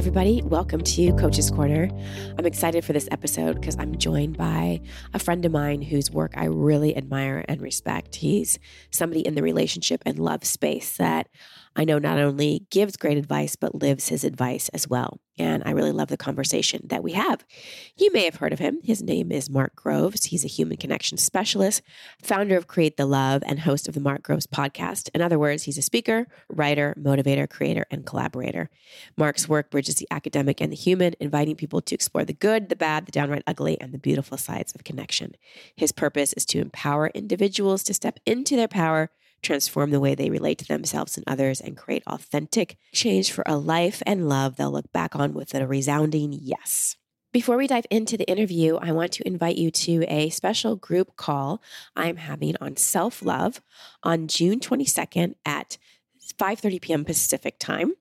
everybody. Welcome to Coach's Corner. I'm excited for this episode because I'm joined by a friend of mine whose work I really admire and respect. He's somebody in the relationship and love space that I know not only gives great advice, but lives his advice as well. And I really love the conversation that we have. You may have heard of him. His name is Mark Groves. He's a human connection specialist, founder of Create the Love, and host of the Mark Groves podcast. In other words, he's a speaker, writer, motivator, creator, and collaborator. Mark's work bridges the academic and the human, inviting people to explore the good, the bad, the downright ugly, and the beautiful sides of connection. His purpose is to empower individuals to step into their power transform the way they relate to themselves and others, and create authentic change for a life and love they'll look back on with a resounding yes. Before we dive into the interview, I want to invite you to a special group call I'm having on self-love on June 22nd at 5:30 p.m. Pacific time.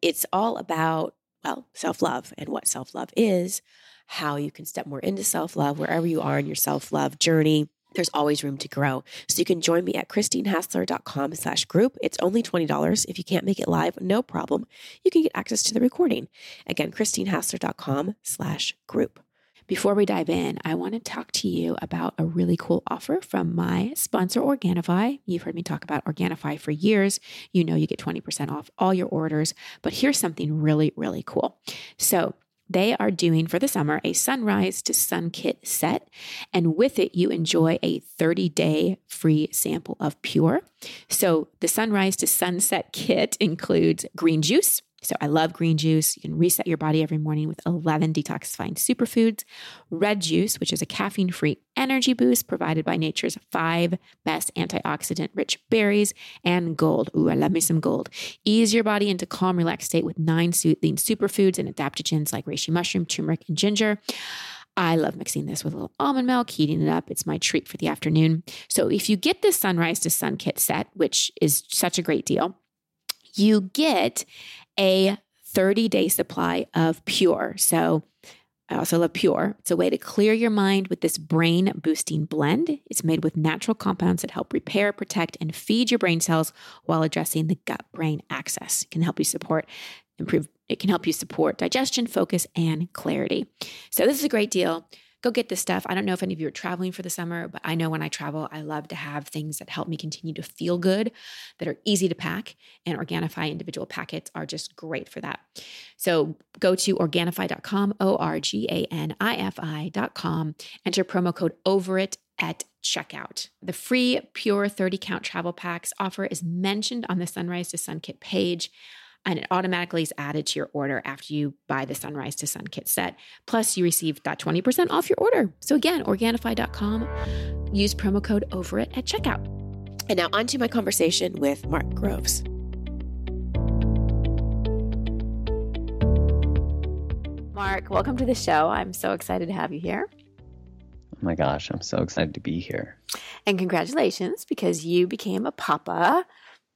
It's all about well, self-love and what self-love is, how you can step more into self-love wherever you are in your self-love journey there's always room to grow. So you can join me at christinehassler.com slash group. It's only $20. If you can't make it live, no problem. You can get access to the recording. Again, christinehassler.com slash group. Before we dive in, I want to talk to you about a really cool offer from my sponsor, Organifi. You've heard me talk about Organifi for years. You know you get 20% off all your orders, but here's something really, really cool. So they are doing for the summer a sunrise to sun kit set. And with it, you enjoy a 30 day free sample of Pure. So the sunrise to sunset kit includes green juice, so I love green juice. You can reset your body every morning with 11 detoxifying superfoods. Red juice, which is a caffeine free energy boost provided by nature's five best antioxidant rich berries. And gold. Ooh, I love me some gold. Ease your body into calm, relaxed state with nine soothing superfoods and adaptogens like reishi mushroom, turmeric, and ginger. I love mixing this with a little almond milk, heating it up. It's my treat for the afternoon. So if you get this sunrise to sun kit set, which is such a great deal, you get a 30 day supply of Pure. So I also love Pure. It's a way to clear your mind with this brain boosting blend. It's made with natural compounds that help repair, protect, and feed your brain cells while addressing the gut brain axis. It can help you support, improve, it can help you support digestion, focus, and clarity. So, this is a great deal go get this stuff. I don't know if any of you are traveling for the summer, but I know when I travel, I love to have things that help me continue to feel good, that are easy to pack. And Organifi individual packets are just great for that. So go to Organifi.com, O R G A N I F I.com, enter promo code OVERIT at checkout. The free Pure 30 count travel packs offer is mentioned on the Sunrise to Sun Kit page and it automatically is added to your order after you buy the Sunrise to Sun kit set. Plus, you receive that 20% off your order. So, again, Organifi.com, use promo code over it at checkout. And now, on to my conversation with Mark Groves. Mark, welcome to the show. I'm so excited to have you here. Oh my gosh, I'm so excited to be here. And congratulations because you became a papa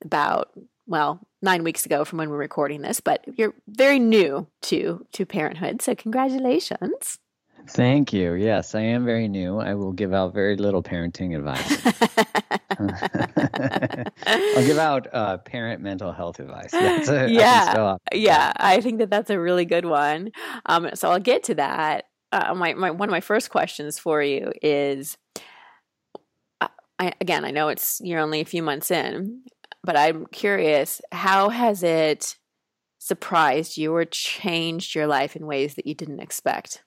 about well, nine weeks ago from when we're recording this, but you're very new to to parenthood. So congratulations. Thank you. Yes, I am very new. I will give out very little parenting advice. I'll give out uh, parent mental health advice. A, yeah, I yeah. I think that that's a really good one. Um, so I'll get to that. Uh, my, my one of my first questions for you is, uh, I, again, I know it's you're only a few months in, but I'm curious, how has it surprised you or changed your life in ways that you didn't expect?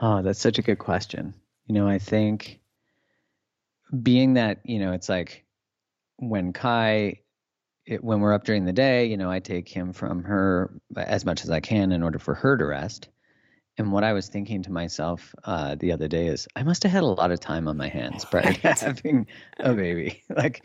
Oh, that's such a good question. You know, I think being that, you know, it's like when Kai, it, when we're up during the day, you know, I take him from her as much as I can in order for her to rest. And what I was thinking to myself uh, the other day is, I must have had a lot of time on my hands prior to having a baby. like,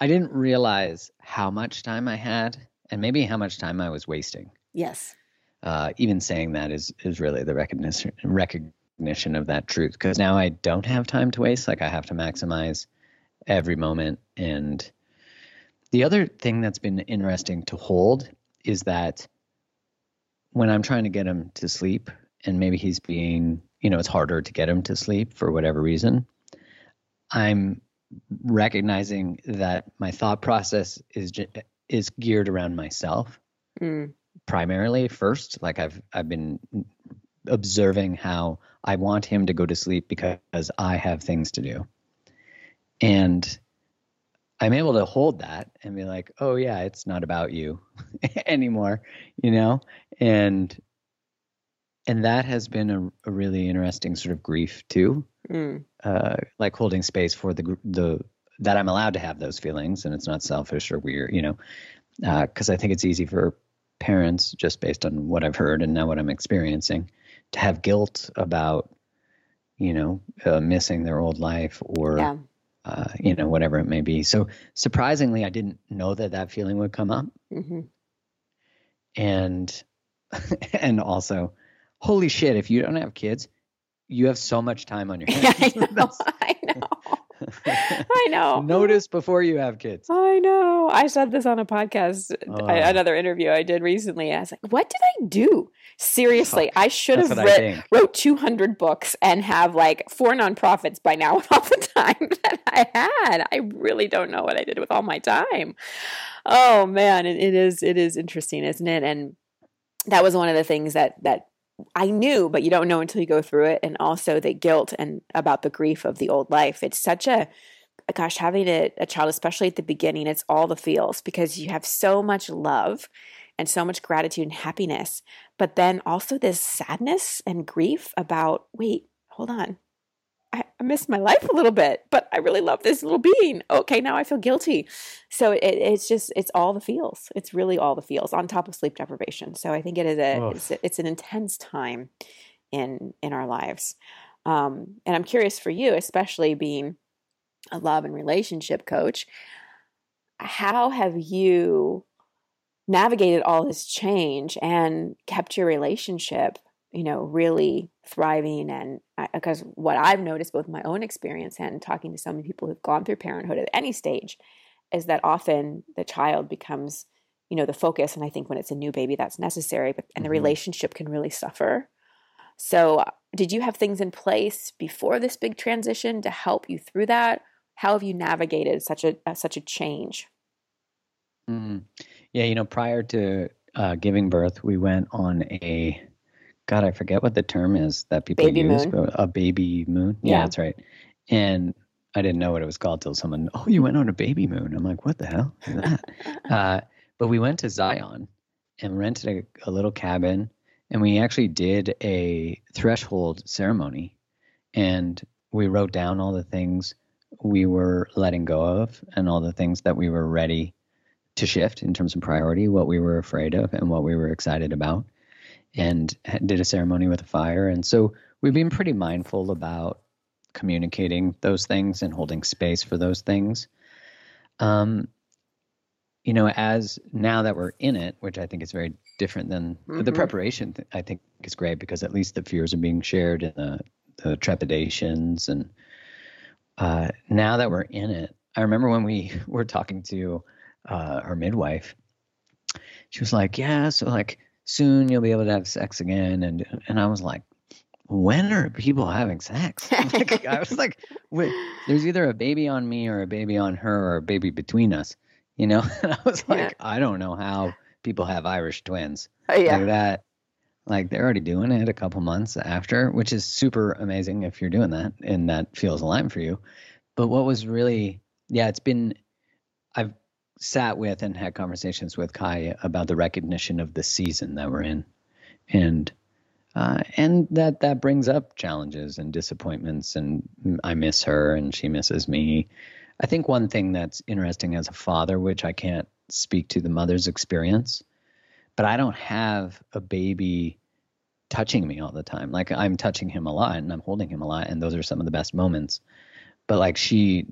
I didn't realize how much time I had and maybe how much time I was wasting. Yes. Uh, even saying that is is really the recognition recognition of that truth because now I don't have time to waste. Like I have to maximize every moment. And the other thing that's been interesting to hold is that when I'm trying to get him to sleep, and maybe he's being, you know, it's harder to get him to sleep for whatever reason. I'm recognizing that my thought process is is geared around myself. Mm. primarily first. Like I've I've been observing how I want him to go to sleep because I have things to do. And I'm able to hold that and be like, oh, yeah, it's not about you anymore, you know? And and that has been a, a really interesting sort of grief too, mm. uh, like holding space for the the that I'm allowed to have those feelings and it's not selfish or weird, you know, because uh, I think it's easy for parents just based on what I've heard and now what I'm experiencing to have guilt about, you know, uh, missing their old life or, yeah. uh, you know, whatever it may be. So surprisingly, I didn't know that that feeling would come up. Mm-hmm. And, and also, holy shit, if you don't have kids, you have so much time on your hands. Yeah, I know. I know. I know. Notice before you have kids. I know. I said this on a podcast, oh. another interview I did recently. I was like, what did I do? Seriously, I should have writ- wrote 200 books and have like four nonprofits by now with all the time that I had. I really don't know what I did with all my time. Oh man, it, it is it is interesting, isn't it? And that was one of the things that that I knew, but you don't know until you go through it. And also the guilt and about the grief of the old life. It's such a, gosh, having a, a child, especially at the beginning, it's all the feels because you have so much love and so much gratitude and happiness. But then also this sadness and grief about, wait, hold on. I, I missed my life a little bit, but I really love this little being. Okay, now I feel guilty. So it, it's just it's all the feels. It's really all the feels on top of sleep deprivation. So I think it is a it's, a, it's, an intense time in in our lives. Um, and I'm curious for you, especially being a love and relationship coach, how have you navigated all this change and kept your relationship you know, really thriving. And because what I've noticed both my own experience and talking to so many people who've gone through parenthood at any stage is that often the child becomes, you know, the focus. And I think when it's a new baby, that's necessary, but and the mm-hmm. relationship can really suffer. So, did you have things in place before this big transition to help you through that? How have you navigated such a uh, such a change? Mm-hmm. Yeah, you know, prior to uh, giving birth, we went on a God, I forget what the term is that people baby use. Moon. A baby moon. Yeah, yeah, that's right. And I didn't know what it was called till someone, oh, you went on a baby moon. I'm like, what the hell is that? uh, but we went to Zion and rented a, a little cabin, and we actually did a threshold ceremony, and we wrote down all the things we were letting go of and all the things that we were ready to shift in terms of priority, what we were afraid of, and what we were excited about and did a ceremony with a fire. And so we've been pretty mindful about communicating those things and holding space for those things. Um, you know, as now that we're in it, which I think is very different than mm-hmm. the preparation, I think is great because at least the fears are being shared and the, the trepidations. And uh, now that we're in it, I remember when we were talking to uh, our midwife, she was like, Yeah, so like soon you'll be able to have sex again. And and I was like, when are people having sex? like, I was like, wait, there's either a baby on me or a baby on her or a baby between us, you know? And I was like, yeah. I don't know how people have Irish twins. Uh, yeah. Like that. Like they're already doing it a couple months after, which is super amazing if you're doing that and that feels aligned for you. But what was really, yeah, it's been, I've sat with and had conversations with Kai about the recognition of the season that we're in, and uh, and that that brings up challenges and disappointments, and I miss her and she misses me. I think one thing that's interesting as a father, which I can't speak to the mother's experience, but I don't have a baby touching me all the time. Like I'm touching him a lot and I'm holding him a lot, and those are some of the best moments. But like she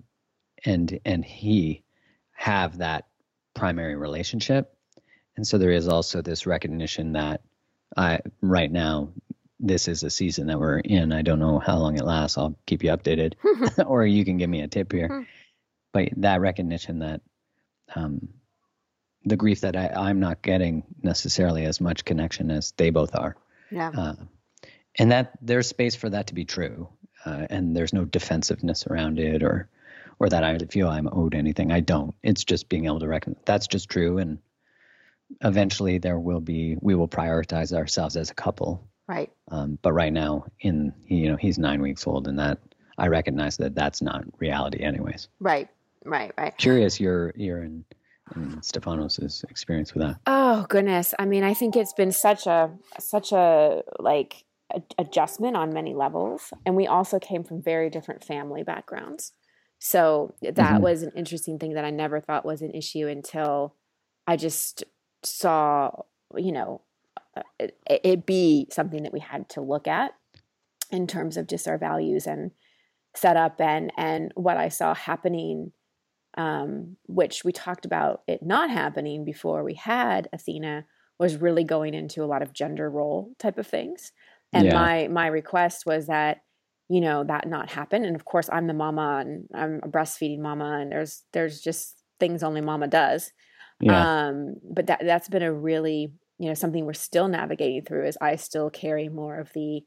and and he have that primary relationship. And so there is also this recognition that I right now this is a season that we're in. I don't know how long it lasts. I'll keep you updated, or you can give me a tip here. Hmm. But that recognition that um, the grief that I, am not getting necessarily as much connection as they both are. Yeah. Uh, and that there's space for that to be true, uh, and there's no defensiveness around it or or that I feel I'm owed anything. I don't. It's just being able to recognize that's just true, and eventually there will be we will prioritize ourselves as a couple. Right. Um, but right now in you know he's nine weeks old and that i recognize that that's not reality anyways. Right. Right. Right. Curious your your and, and stefanos's experience with that. Oh goodness. I mean i think it's been such a such a like adjustment on many levels. And we also came from very different family backgrounds so that mm-hmm. was an interesting thing that i never thought was an issue until i just saw you know uh, it, it be something that we had to look at in terms of just our values and setup and and what I saw happening, um, which we talked about it not happening before we had Athena, was really going into a lot of gender role type of things. And yeah. my my request was that you know that not happen. And of course, I'm the mama and I'm a breastfeeding mama, and there's there's just things only mama does. Yeah. Um, but that that's been a really you know something we're still navigating through is i still carry more of the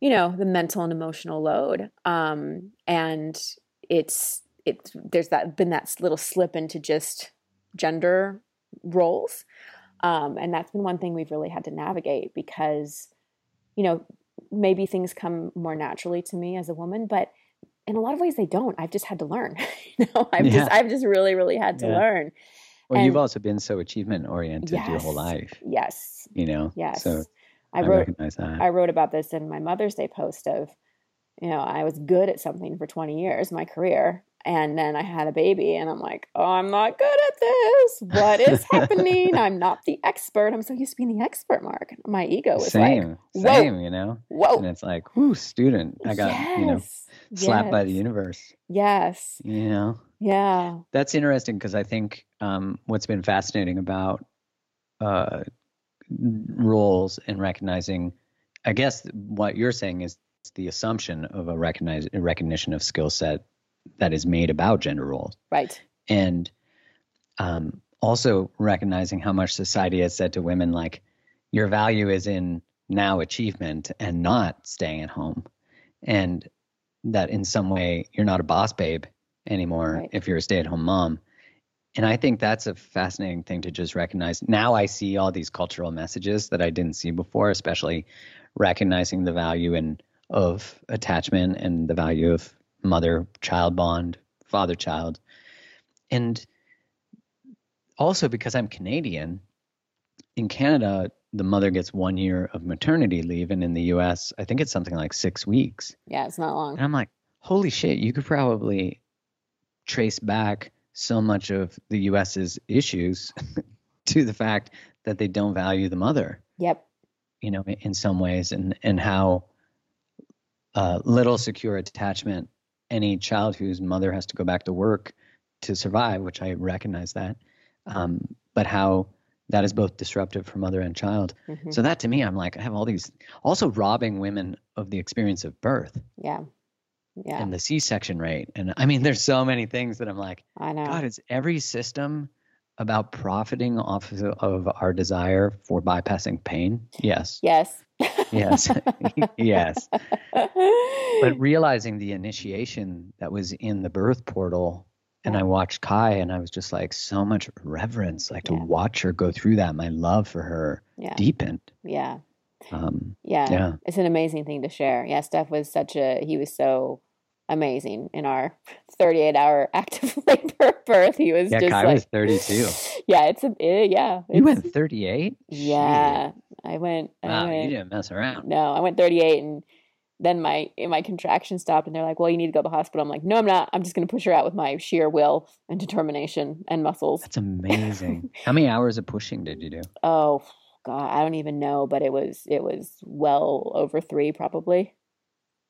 you know the mental and emotional load um and it's it's there's that been that little slip into just gender roles um and that's been one thing we've really had to navigate because you know maybe things come more naturally to me as a woman but in a lot of ways they don't i've just had to learn you know i've yeah. just i've just really really had to yeah. learn well, and, you've also been so achievement oriented yes, your whole life. Yes. You know. Yes. So I, I wrote, recognize that. I wrote about this in my Mother's Day post of, you know, I was good at something for 20 years, my career, and then I had a baby, and I'm like, oh, I'm not good at this. What is happening? I'm not the expert. I'm so used to being the expert, Mark. My ego was same, like, same, you know. Whoa. And it's like, whoo, student. I got, yes. you know, slapped yes. by the universe. Yes. You know. Yeah. That's interesting because I think um, what's been fascinating about uh, roles and recognizing, I guess what you're saying is the assumption of a recognize a recognition of skill set that is made about gender roles. Right. And um, also recognizing how much society has said to women, like, your value is in now achievement and not staying at home. And that in some way you're not a boss babe anymore right. if you're a stay at home mom. And I think that's a fascinating thing to just recognize. Now I see all these cultural messages that I didn't see before, especially recognizing the value and of attachment and the value of mother child bond, father child. And also because I'm Canadian, in Canada, the mother gets one year of maternity leave, and in the US, I think it's something like six weeks. Yeah, it's not long. And I'm like, holy shit, you could probably trace back so much of the US's issues to the fact that they don't value the mother. Yep. You know, in some ways, and and how uh, little secure attachment any child whose mother has to go back to work to survive, which I recognize that, um, but how that is both disruptive for mother and child. Mm-hmm. So that to me, I'm like, I have all these also robbing women of the experience of birth. Yeah. Yeah. And the C-section rate. And I mean, there's so many things that I'm like, I know. God, is every system about profiting off of, our desire for bypassing pain? Yes. Yes. yes. yes. But realizing the initiation that was in the birth portal and I watched Kai and I was just like so much reverence, like yeah. to watch her go through that. My love for her yeah. deepened. Yeah. Um, yeah. Yeah. It's an amazing thing to share. Yeah. Steph was such a, he was so amazing in our 38 hour active labor birth. He was yeah, just Kai like, was 32. Yeah. It's a, it, yeah. It's, you went 38? Yeah. I went, wow, I went, you didn't mess around. No, I went 38 and then my my contraction stopped and they're like well you need to go to the hospital i'm like no i'm not i'm just going to push her out with my sheer will and determination and muscles that's amazing how many hours of pushing did you do oh god i don't even know but it was it was well over three probably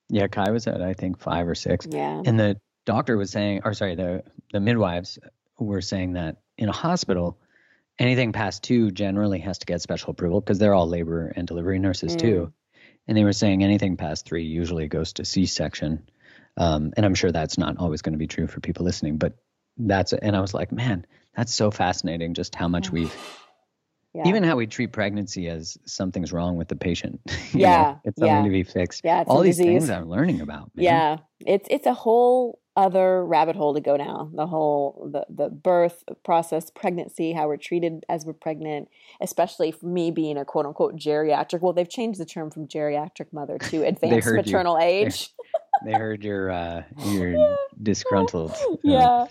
yeah kai was at i think five or six yeah and the doctor was saying or sorry the the midwives were saying that in a hospital anything past two generally has to get special approval because they're all labor and delivery nurses mm. too and they were saying anything past three usually goes to C-section. Um, and I'm sure that's not always going to be true for people listening, but that's and I was like, man, that's so fascinating. Just how much we've, yeah. even how we treat pregnancy as something's wrong with the patient. yeah, know, it's something yeah. to be fixed. Yeah, all these disease. things I'm learning about. Man. Yeah, it's it's a whole other rabbit hole to go down. The whole the the birth process, pregnancy, how we're treated as we're pregnant, especially for me being a quote unquote geriatric. Well, they've changed the term from geriatric mother to advanced maternal you. age. they heard you're uh, you're yeah. disgruntled. Yeah,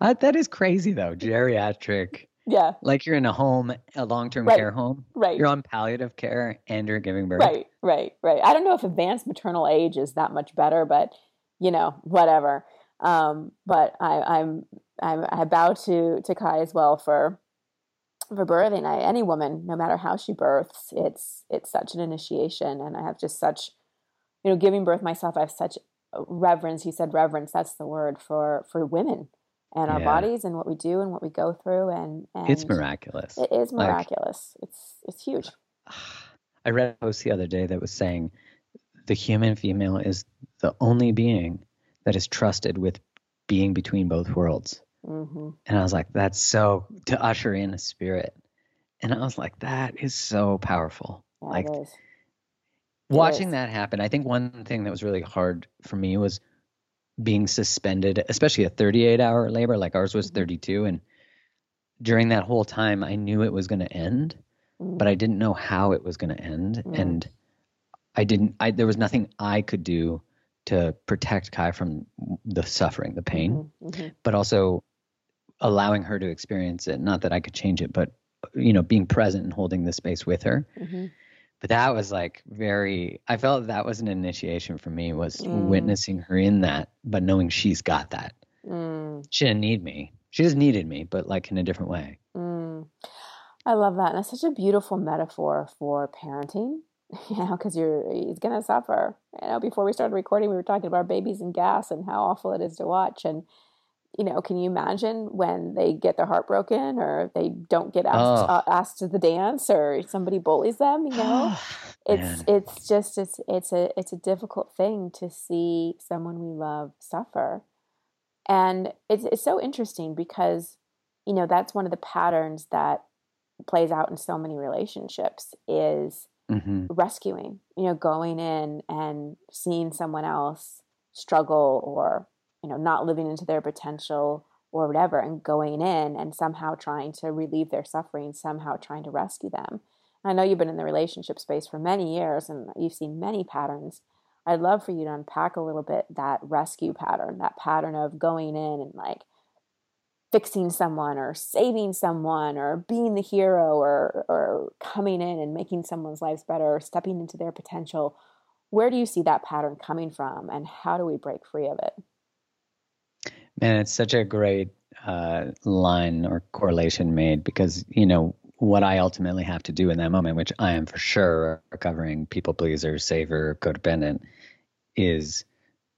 uh, that is crazy though. Geriatric. Yeah, like you're in a home, a long-term right. care home. Right. You're on palliative care and you're giving birth. Right, right, right. I don't know if advanced maternal age is that much better, but you know, whatever. Um, but I, I'm, I'm I bow to to Kai as well for for birthing. I, any woman, no matter how she births, it's it's such an initiation, and I have just such, you know, giving birth myself. I have such reverence. He said reverence. That's the word for for women and our yeah. bodies and what we do and what we go through. And, and it's miraculous. It is miraculous. Like, it's it's huge. I read a post the other day that was saying the human female is the only being that is trusted with being between both worlds. Mm-hmm. And I was like, that's so to usher in a spirit. And I was like, that is so powerful. Yeah, like watching that happen. I think one thing that was really hard for me was being suspended, especially a 38 hour labor, like ours was mm-hmm. 32. And during that whole time, I knew it was going to end, mm-hmm. but I didn't know how it was going to end. Mm-hmm. And I didn't, I, there was nothing I could do to protect Kai from the suffering, the pain, mm-hmm, mm-hmm. but also allowing her to experience it. Not that I could change it, but you know, being present and holding the space with her. Mm-hmm. But that was like very. I felt that was an initiation for me was mm. witnessing her in that, but knowing she's got that. Mm. She didn't need me. She just needed me, but like in a different way. Mm. I love that. And it's such a beautiful metaphor for parenting you know, because you're he's gonna suffer. You know, before we started recording, we were talking about babies and gas and how awful it is to watch. And you know, can you imagine when they get their heart broken or they don't get asked oh. uh, asked to the dance or somebody bullies them? You know, it's it's just it's it's a it's a difficult thing to see someone we love suffer, and it's it's so interesting because you know that's one of the patterns that plays out in so many relationships is mm-hmm. rescuing, you know, going in and seeing someone else struggle or, you know, not living into their potential or whatever, and going in and somehow trying to relieve their suffering, somehow trying to rescue them. I know you've been in the relationship space for many years and you've seen many patterns. I'd love for you to unpack a little bit that rescue pattern, that pattern of going in and like fixing someone or saving someone or being the hero or or coming in and making someone's lives better or stepping into their potential where do you see that pattern coming from and how do we break free of it man it's such a great uh, line or correlation made because you know what i ultimately have to do in that moment which i am for sure recovering people pleaser saver codependent is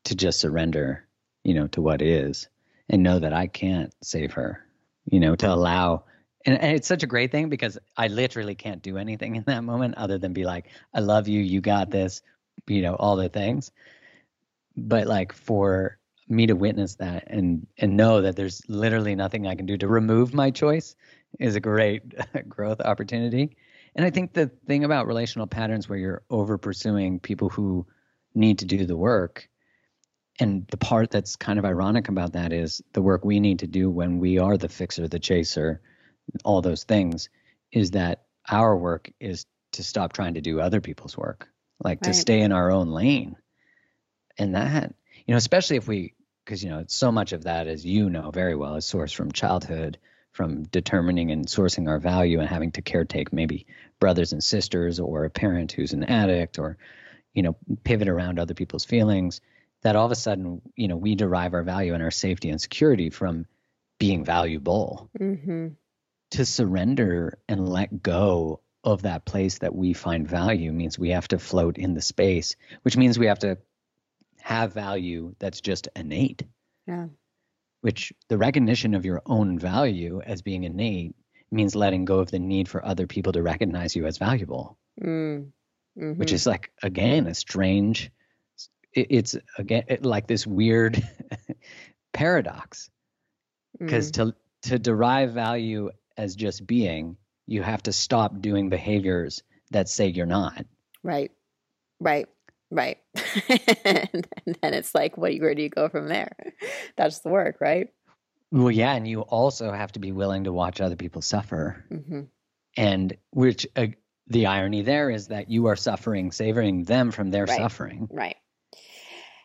to just surrender you know to what is and know that I can't save her, you know, to allow. And, and, it's such a great thing because I literally can't do anything in that moment other than be like, I love you, you got this, you know, all the things. But like for me to witness that and and know that there's literally nothing I can do to remove my choice is a great growth opportunity. And I think the thing about relational patterns where you're over pursuing people who need to do the work and the part that's kind of ironic about that is the work we need to do when we are the fixer, the chaser, all those things, is that our work is to stop trying to do other people's work, like right. to stay in our own lane. And that, you know, especially if we, because, you know, so much of that, as you know very well, is sourced from childhood, from determining and sourcing our value and having to caretake maybe brothers and sisters or a parent who's an addict or, you know, pivot around other people's feelings that all of a sudden, you know, we derive our value and our safety and security from being valuable. Mm-hmm. To surrender and let go of that place that we find value means we have to float in the space, which means we have to have value that's just innate. Yeah. Which the recognition of your own value as being innate means letting go of the need for other people to recognize you as valuable. Mm. Mm-hmm. Which is like again a strange it, it's again it, like this weird paradox because mm. to to derive value as just being you have to stop doing behaviors that say you're not right right Right. and then it's like, what, where do you go from there? That's the work, right? Well, yeah. And you also have to be willing to watch other people suffer. Mm-hmm. And which uh, the irony there is that you are suffering, savoring them from their Right. suffering. Right.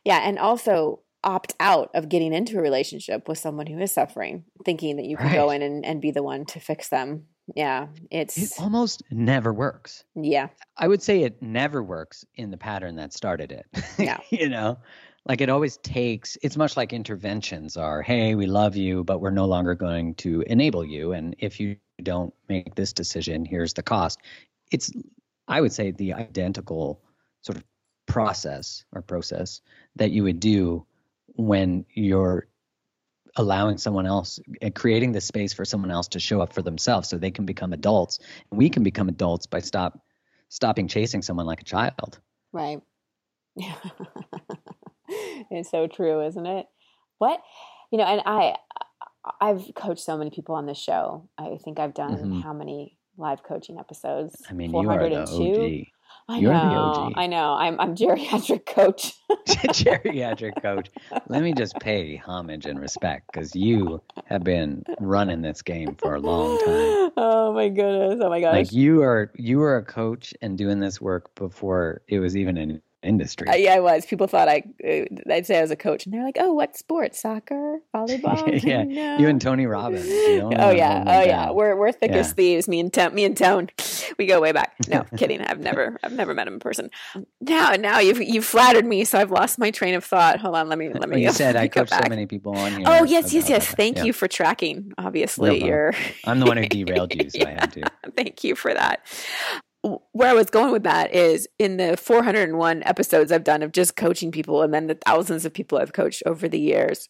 Yeah. And also opt out of getting into a relationship with someone who is suffering, thinking that you can go in and, and be the one to fix them. Yeah. It's, It almost never works. yeah. I would say it never works in the pattern that started it. Yeah. you know, like it always takes, it's much like interventions are, hey, we love you, but we're no longer going to enable you. And if you don't make this decision, here's the cost. It's, I would say, the identical sort of process or process that you would do when you're allowing someone else and creating the space for someone else to show up for themselves so they can become adults and we can become adults by stop stopping chasing someone like a child Right. Yeah, it's so true, isn't it? What you know, and I I've coached so many people on this show. I think I've done Mhm. how many live coaching episodes? i mean you are the og I You're the know. OG. I know. I'm I'm geriatric coach. geriatric coach let me just pay homage and respect because you have been running this game for a long time Oh my goodness. Oh my gosh. like you are you were a coach and doing this work before it was even an industry Uh, yeah, I was. People thought I, uh, I'd say I was a coach, and they're like, "Oh, what sport? Soccer, volleyball?" Yeah, no. you and Tony Robbins. Oh yeah, oh yeah. We're we're thick as thieves. Me and Tone, me and Tone, we go way back. No, kidding. I've never I've never met him in person. Now now you've you've flattered me, so I've lost my train of thought. Hold on, let me let Well, me. you said I go so many people on here. Oh yes, yes, yes. that. Thank Yeah. you for tracking. Obviously, problem. you're. I'm the one who derailed you, so I had to. Thank you for that. Where I was going with that is in the 401 episodes I've done of just coaching people and then the thousands of people I've coached over the years.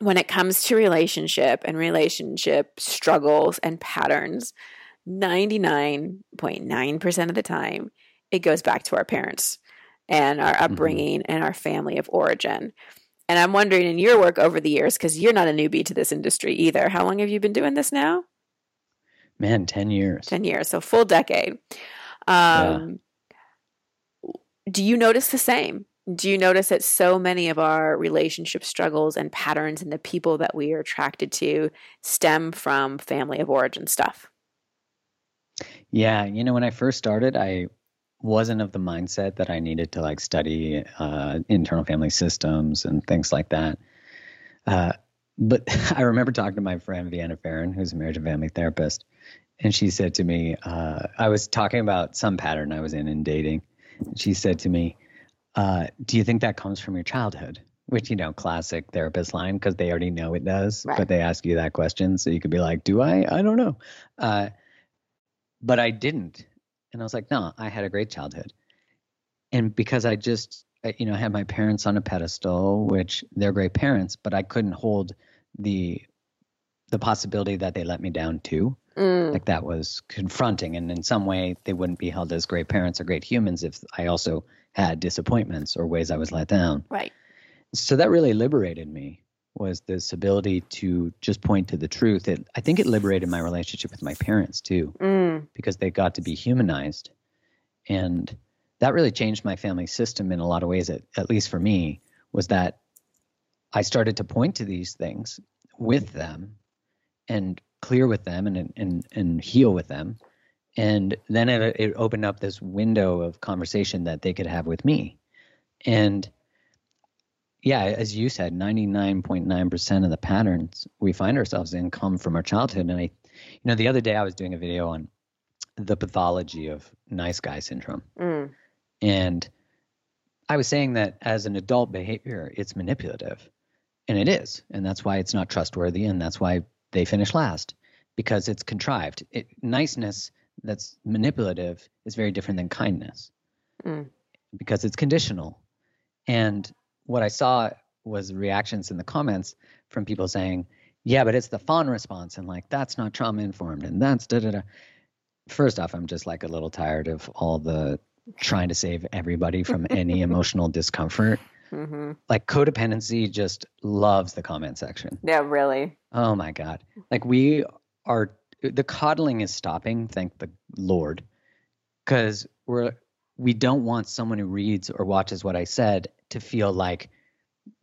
When it comes to relationship and relationship struggles and patterns, 99.9% of the time, it goes back to our parents and our mm-hmm. upbringing and our family of origin. And I'm wondering in your work over the years, because you're not a newbie to this industry either, how long have you been doing this now? Man, 10 years. 10 years, so full decade. Um, Do you notice the same? Do you notice that so many of our relationship struggles and patterns and the people that we are attracted to stem from family of origin stuff? Yeah, you know, when I first started, I wasn't of the mindset that I needed to like study uh, internal family systems and things like that. Uh, but I remember talking to my friend Vienna Pharaon, who's a marriage and family therapist, and she said to me, uh, I was talking about some pattern I was in in dating. And she said to me, uh, "Do you think that comes from your childhood?" Which you know, classic therapist line because they already know it does, Right. but they ask you that question, so you could be like, "Do I? I don't know." Uh, but I didn't. And I was like, no, I had a great childhood. And because I just, you know, I had my parents on a pedestal, which they're great parents, but I couldn't hold the the possibility that they let me down too. Mm, Like that was confronting. And in some way, they wouldn't be held as great parents or great humans if I also had disappointments or ways I was let down. right. So that really liberated me was this ability to just point to the truth. It, I think it liberated my relationship with my parents too Mm, because they got to be humanized. And that really changed my family system in a lot of ways, at, at least for me, was that I started to point to these things with them and clear with them and, and, and heal with them. And then it, it opened up this window of conversation that they could have with me. And yeah, as you said, 99.9% of the patterns we find ourselves in come from our childhood. And I, you know, the other day I was doing a video on the pathology of nice guy syndrome. mm, And I was saying that as an adult behavior, it's manipulative. And it is. And that's why it's not trustworthy. And that's why they finish last because it's contrived. It, niceness that's manipulative is very different than kindness Mm. because it's conditional. And what I saw was reactions in the comments from people saying, yeah, but it's the fawn response. And like, that's not trauma informed. And that's da da da. First off, I'm just like a little tired of all the trying to save everybody from any emotional discomfort. hmm Like, codependency just loves the comment section. Yeah, really. Oh my God. Like, we are, the coddling is stopping, thank the Lord, because we're, we don't want someone who reads or watches what I said to feel like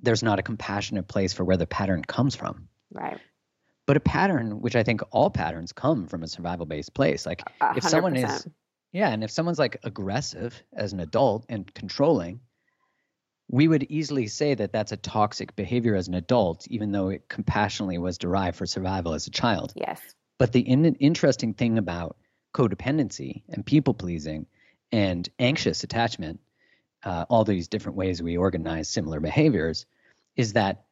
there's not a compassionate place for where the pattern comes from. Right. But a pattern, which I think all patterns come from a survival based place. Like if someone is, yeah, and if someone's like aggressive as an adult and controlling, we would easily say that that's a toxic behavior as an adult, even though it compassionately was derived for survival as a child. Yes. But the in- interesting thing about codependency and people pleasing and anxious attachment, uh, all these different ways we organize similar behaviors, is that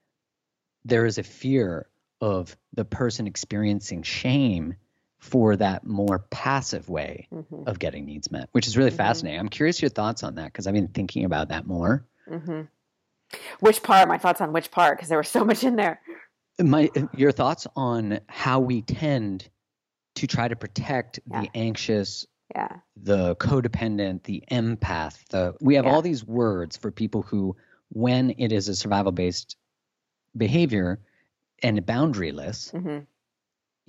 there is a fear of the person experiencing shame for that more passive way mm-hmm. of getting needs met, which is really mm-hmm. fascinating. I'm curious your thoughts on that because I've been thinking about that more. Mm-hmm. Which part? My thoughts on which part? Because there was so much in there. My your thoughts on how we tend to try to protect yeah. the anxious, yeah, the codependent, the empath. The we have yeah. all these words for people who, when it is a survival based behavior and boundaryless, mm-hmm.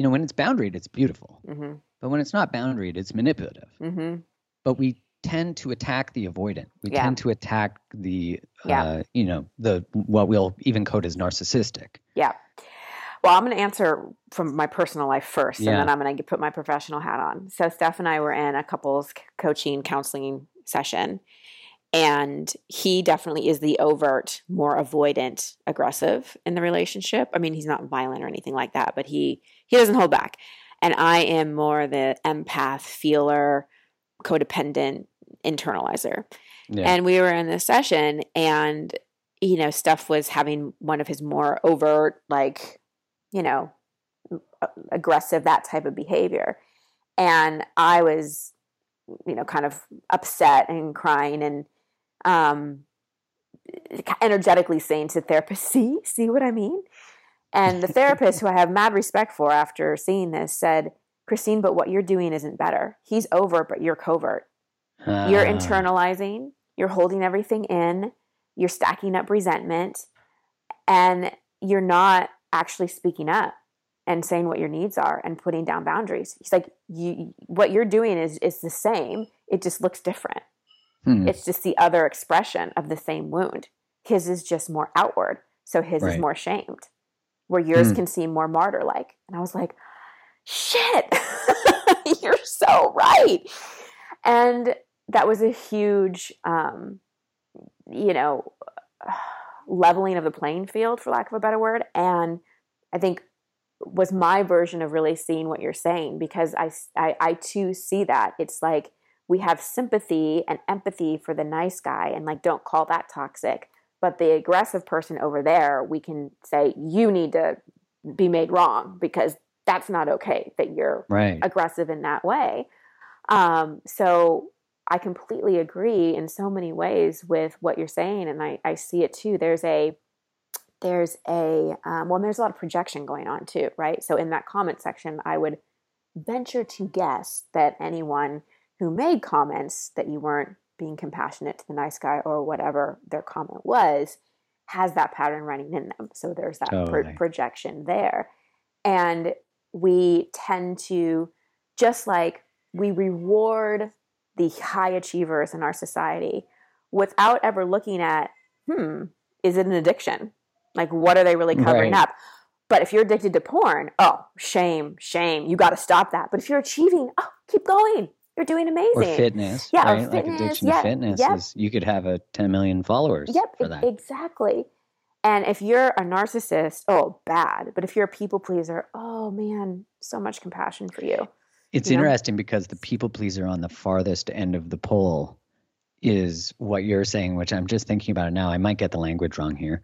You know, when it's boundaried, it's beautiful. Mm-hmm. But when it's not boundaried, it's manipulative. Mm-hmm. But we tend to attack the avoidant. We yeah. tend to attack the, yeah. uh, you know, the what we'll even code as narcissistic. Yeah. Well, I'm going to answer from my personal life first, yeah. and then I'm going to put my professional hat on. So, Steph and I were in a couples coaching counseling session, and he definitely is the overt, more avoidant, aggressive in the relationship. I mean, he's not violent or anything like that, but he he doesn't hold back. And I am more the empath, feeler, codependent, internalizer. Yeah. And we were in this session and you know, Steph was having one of his more overt, like, you know, aggressive, that type of behavior. And I was, you know, kind of upset and crying and um energetically saying to the therapist, see, see what I mean? And the therapist, who I have mad respect for after seeing this, said, Christine, but what you're doing isn't better. He's overt, but you're covert. Uh. You're ah. internalizing, you're holding everything in, you're stacking up resentment, and you're not actually speaking up and saying what your needs are and putting down boundaries. He's like, you, what you're doing is is the same. It just looks different. Hmm. It's just the other expression of the same wound. His is just more outward, so his right. is more shamed, where yours hmm. can seem more martyr like. And I was like, shit, you're so right. And that was a huge, um, you know, leveling of the playing field, for lack of a better word. And I think was my version of really seeing what you're saying because I, I, I too see that. It's like we have sympathy and empathy for the nice guy and like don't call that toxic. But the aggressive person over there, we can say, you need to be made wrong because that's not okay that you're right. aggressive in that way. Um, so I completely agree in so many ways with what you're saying, and I, I see it too. There's a there's a um, well, there's a lot of projection going on too, right? So in that comment section, I would venture to guess that anyone who made comments that you weren't being compassionate to the nice guy or whatever their comment was has that pattern running in them. So there's that totally. pro- projection there, and we tend to just like we reward the high achievers in our society without ever looking at, hmm, is it an addiction? Like, what are they really covering right. up? But if you're addicted to porn, oh, shame, shame. You got to stop that. But if you're achieving, oh, keep going. You're doing amazing. Or fitness. Yeah, right? fitness, like addiction yeah, to fitness yep. is you could have a 10 million followers yep, for that. Exactly. And if you're a narcissist, oh, bad. But if you're a people pleaser, oh man, so much compassion for you. It's you interesting know? because the people pleaser on the farthest end of the pole is what you're saying, which I'm just thinking about it now. I might get the language wrong here,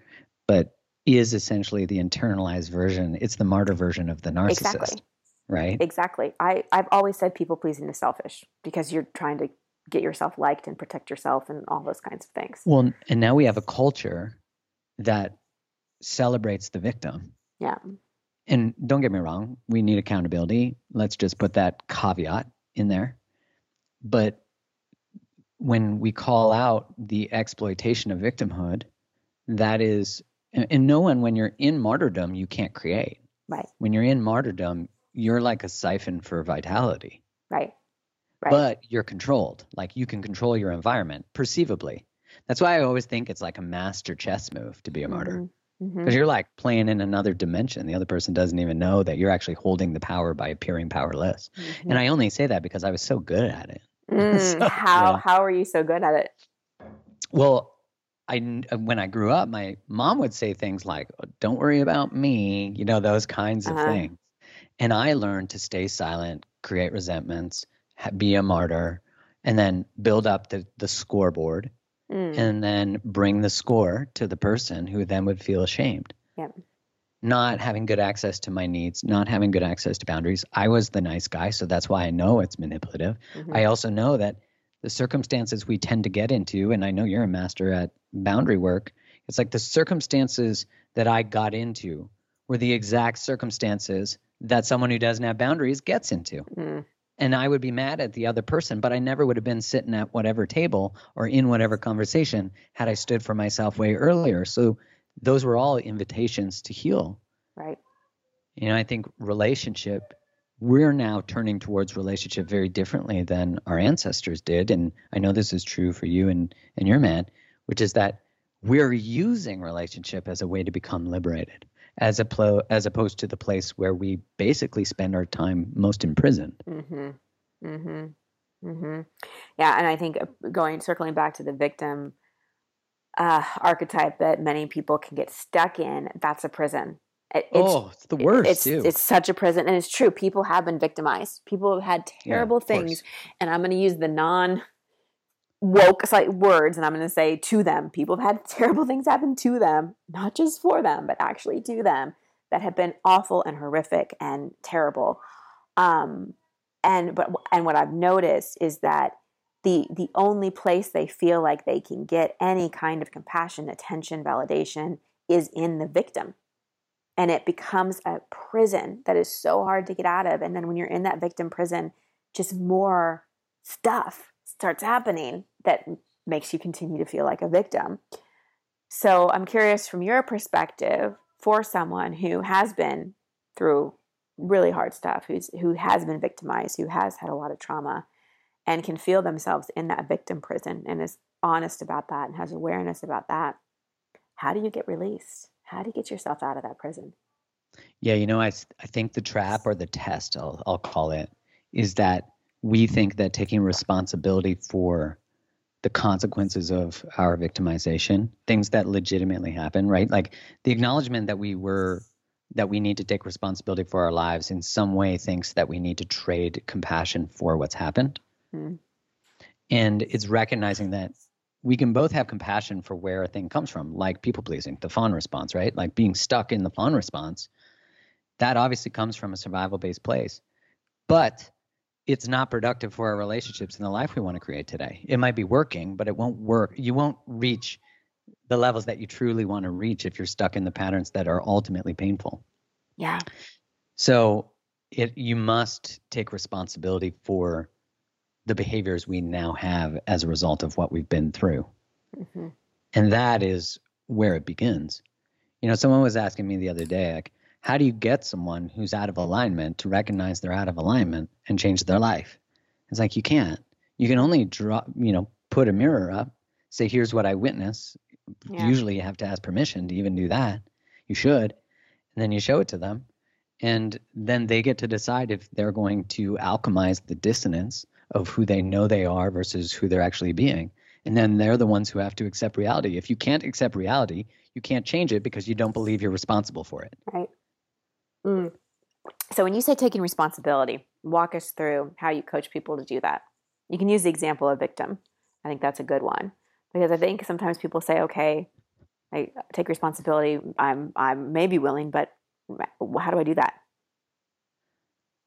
but is essentially the internalized version. It's the martyr version of the narcissist. Exactly. Right? Exactly. I, I've always said people pleasing is selfish because you're trying to get yourself liked and protect yourself and all those kinds of things. Well, and now we have a culture that celebrates the victim. Yeah. And don't get me wrong, we need accountability. Let's just put that caveat in there. But when we call out the exploitation of victimhood, that is, and no one, when you're in martyrdom, you can't create. Right. When you're in martyrdom, you're like a siphon for vitality. Right. right. but you're controlled. Like you can control your environment perceivably. That's why I always think it's like a master chess move to be a martyr. Mm-hmm because mm-hmm. you're like playing in another dimension. The other person doesn't even know that you're actually holding the power by appearing powerless. Mm-hmm. And I only say that because I was so good at it. Mm, so, how yeah. how are you so good at it? Well, I when I grew up, my mom would say things like, "Don't worry about me," you know, those kinds of uh-huh. things. And I learned to stay silent, create resentments, be a martyr, and then build up the the scoreboard mm. and then bring the score to the person who then would feel ashamed. Yep. Not having good access to my needs, not having good access to boundaries. I was the nice guy, so that's why I know it's manipulative. Mm-hmm. I also know that the circumstances we tend to get into, and I know you're a master at boundary work, it's like the circumstances that I got into were the exact circumstances that someone who doesn't have boundaries gets into. Mm and I would be mad at the other person, but I never would have been sitting at whatever table or in whatever conversation had I stood for myself way earlier. So those were all invitations to heal. Right. You know, I think relationship, we're now turning towards relationship very differently than our ancestors did. And I know this is true for you and, and your man, which is that we're using relationship as a way to become liberated as a plo- as opposed to the place where we basically spend our time most imprisoned. Mm-hmm. Mm-hmm. Mm-hmm. Yeah, and I think uh, going circling back to the victim uh, archetype that many people can get stuck in, that's a prison. It, it's, oh, it's the worst. It's, too. it's such a prison, and it's true. People have been victimized. People have had terrible yeah, things, and I'm going to use the non woke like words and i'm going to say to them. People have had terrible things happen to them not just for them but actually to them that have been awful and horrific and terrible. Um and but and what i've noticed is that the the only place they feel like they can get any kind of compassion attention validation is in the victim. And it becomes a prison that is so hard to get out of. And then when you're in that victim prison just more stuff starts happening that makes you continue to feel like a victim. So I'm curious from your perspective for someone who has been through really hard stuff, who's who has been victimized, who has had a lot of trauma and can feel themselves in that victim prison and is honest about that and has awareness about that. How do you get released? How do you get yourself out of that prison? Yeah, you know, I I think the trap or the test, I'll I'll call it, is that we think that taking responsibility for the consequences of our victimization, things that legitimately happen, right? Like the acknowledgement that we were that we need to take responsibility for our lives in some way thinks that we need to trade compassion for what's happened. Mm. And it's recognizing that we can both have compassion for where a thing comes from, like people pleasing, the fawn response, right? Like being stuck in the fawn response. That obviously comes from a survival based place. But it's not productive for our relationships and the life we want to create today. It might be working, but it won't work. You won't reach the levels that you truly want to reach if you're stuck in the patterns that are ultimately painful. Yeah. So it you must take responsibility for the behaviors we now have as a result of what we've been through. Mm-hmm. And that is where it begins. You know, someone was asking me the other day, like, how do you get someone who's out of alignment to recognize they're out of alignment and change their life? It's like you can't. You can only draw, you know, put a mirror up, say, here's what I witness. Yeah. Usually you have to ask permission to even do that. You should. And then you show it to them. And then they get to decide if they're going to alchemize the dissonance of who they know they are versus who they're actually being. And then they're the ones who have to accept reality. If you can't accept reality, you can't change it because you don't believe you're responsible for it. Right. Mm. So when you say taking responsibility, walk us through how you coach people to do that. You can use the example of victim. I think that's a good one because I think sometimes people say, "Okay, I take responsibility. I'm I'm maybe willing, but how do I do that?"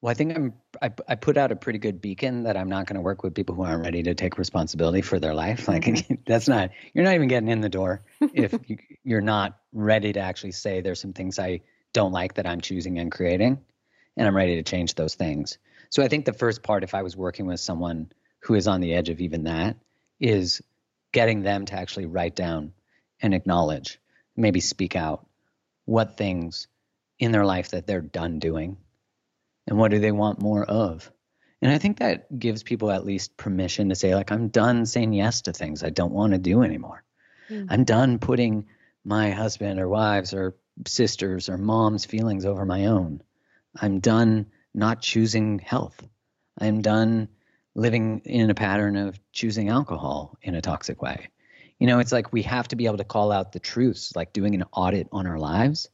Well, I think I'm. I, I put out a pretty good beacon that I'm not going to work with people who aren't ready to take responsibility for their life. Like mm-hmm. that's not. You're not even getting in the door if you, you're not ready to actually say there's some things I don't like that I'm choosing and creating, and I'm ready to change those things. So I think the first part, if I was working with someone who is on the edge of even that, is getting them to actually write down and acknowledge, maybe speak out what things in their life that they're done doing and what do they want more of. And I think that gives people at least permission to say, like, I'm done saying yes to things I don't want to do anymore. Mm. I'm done putting my husband or wives or sisters or mom's feelings over my own. I'm done not choosing health. I'm done living in a pattern of choosing alcohol in a toxic way. You know, it's like we have to be able to call out the truths, like doing an audit on our lives.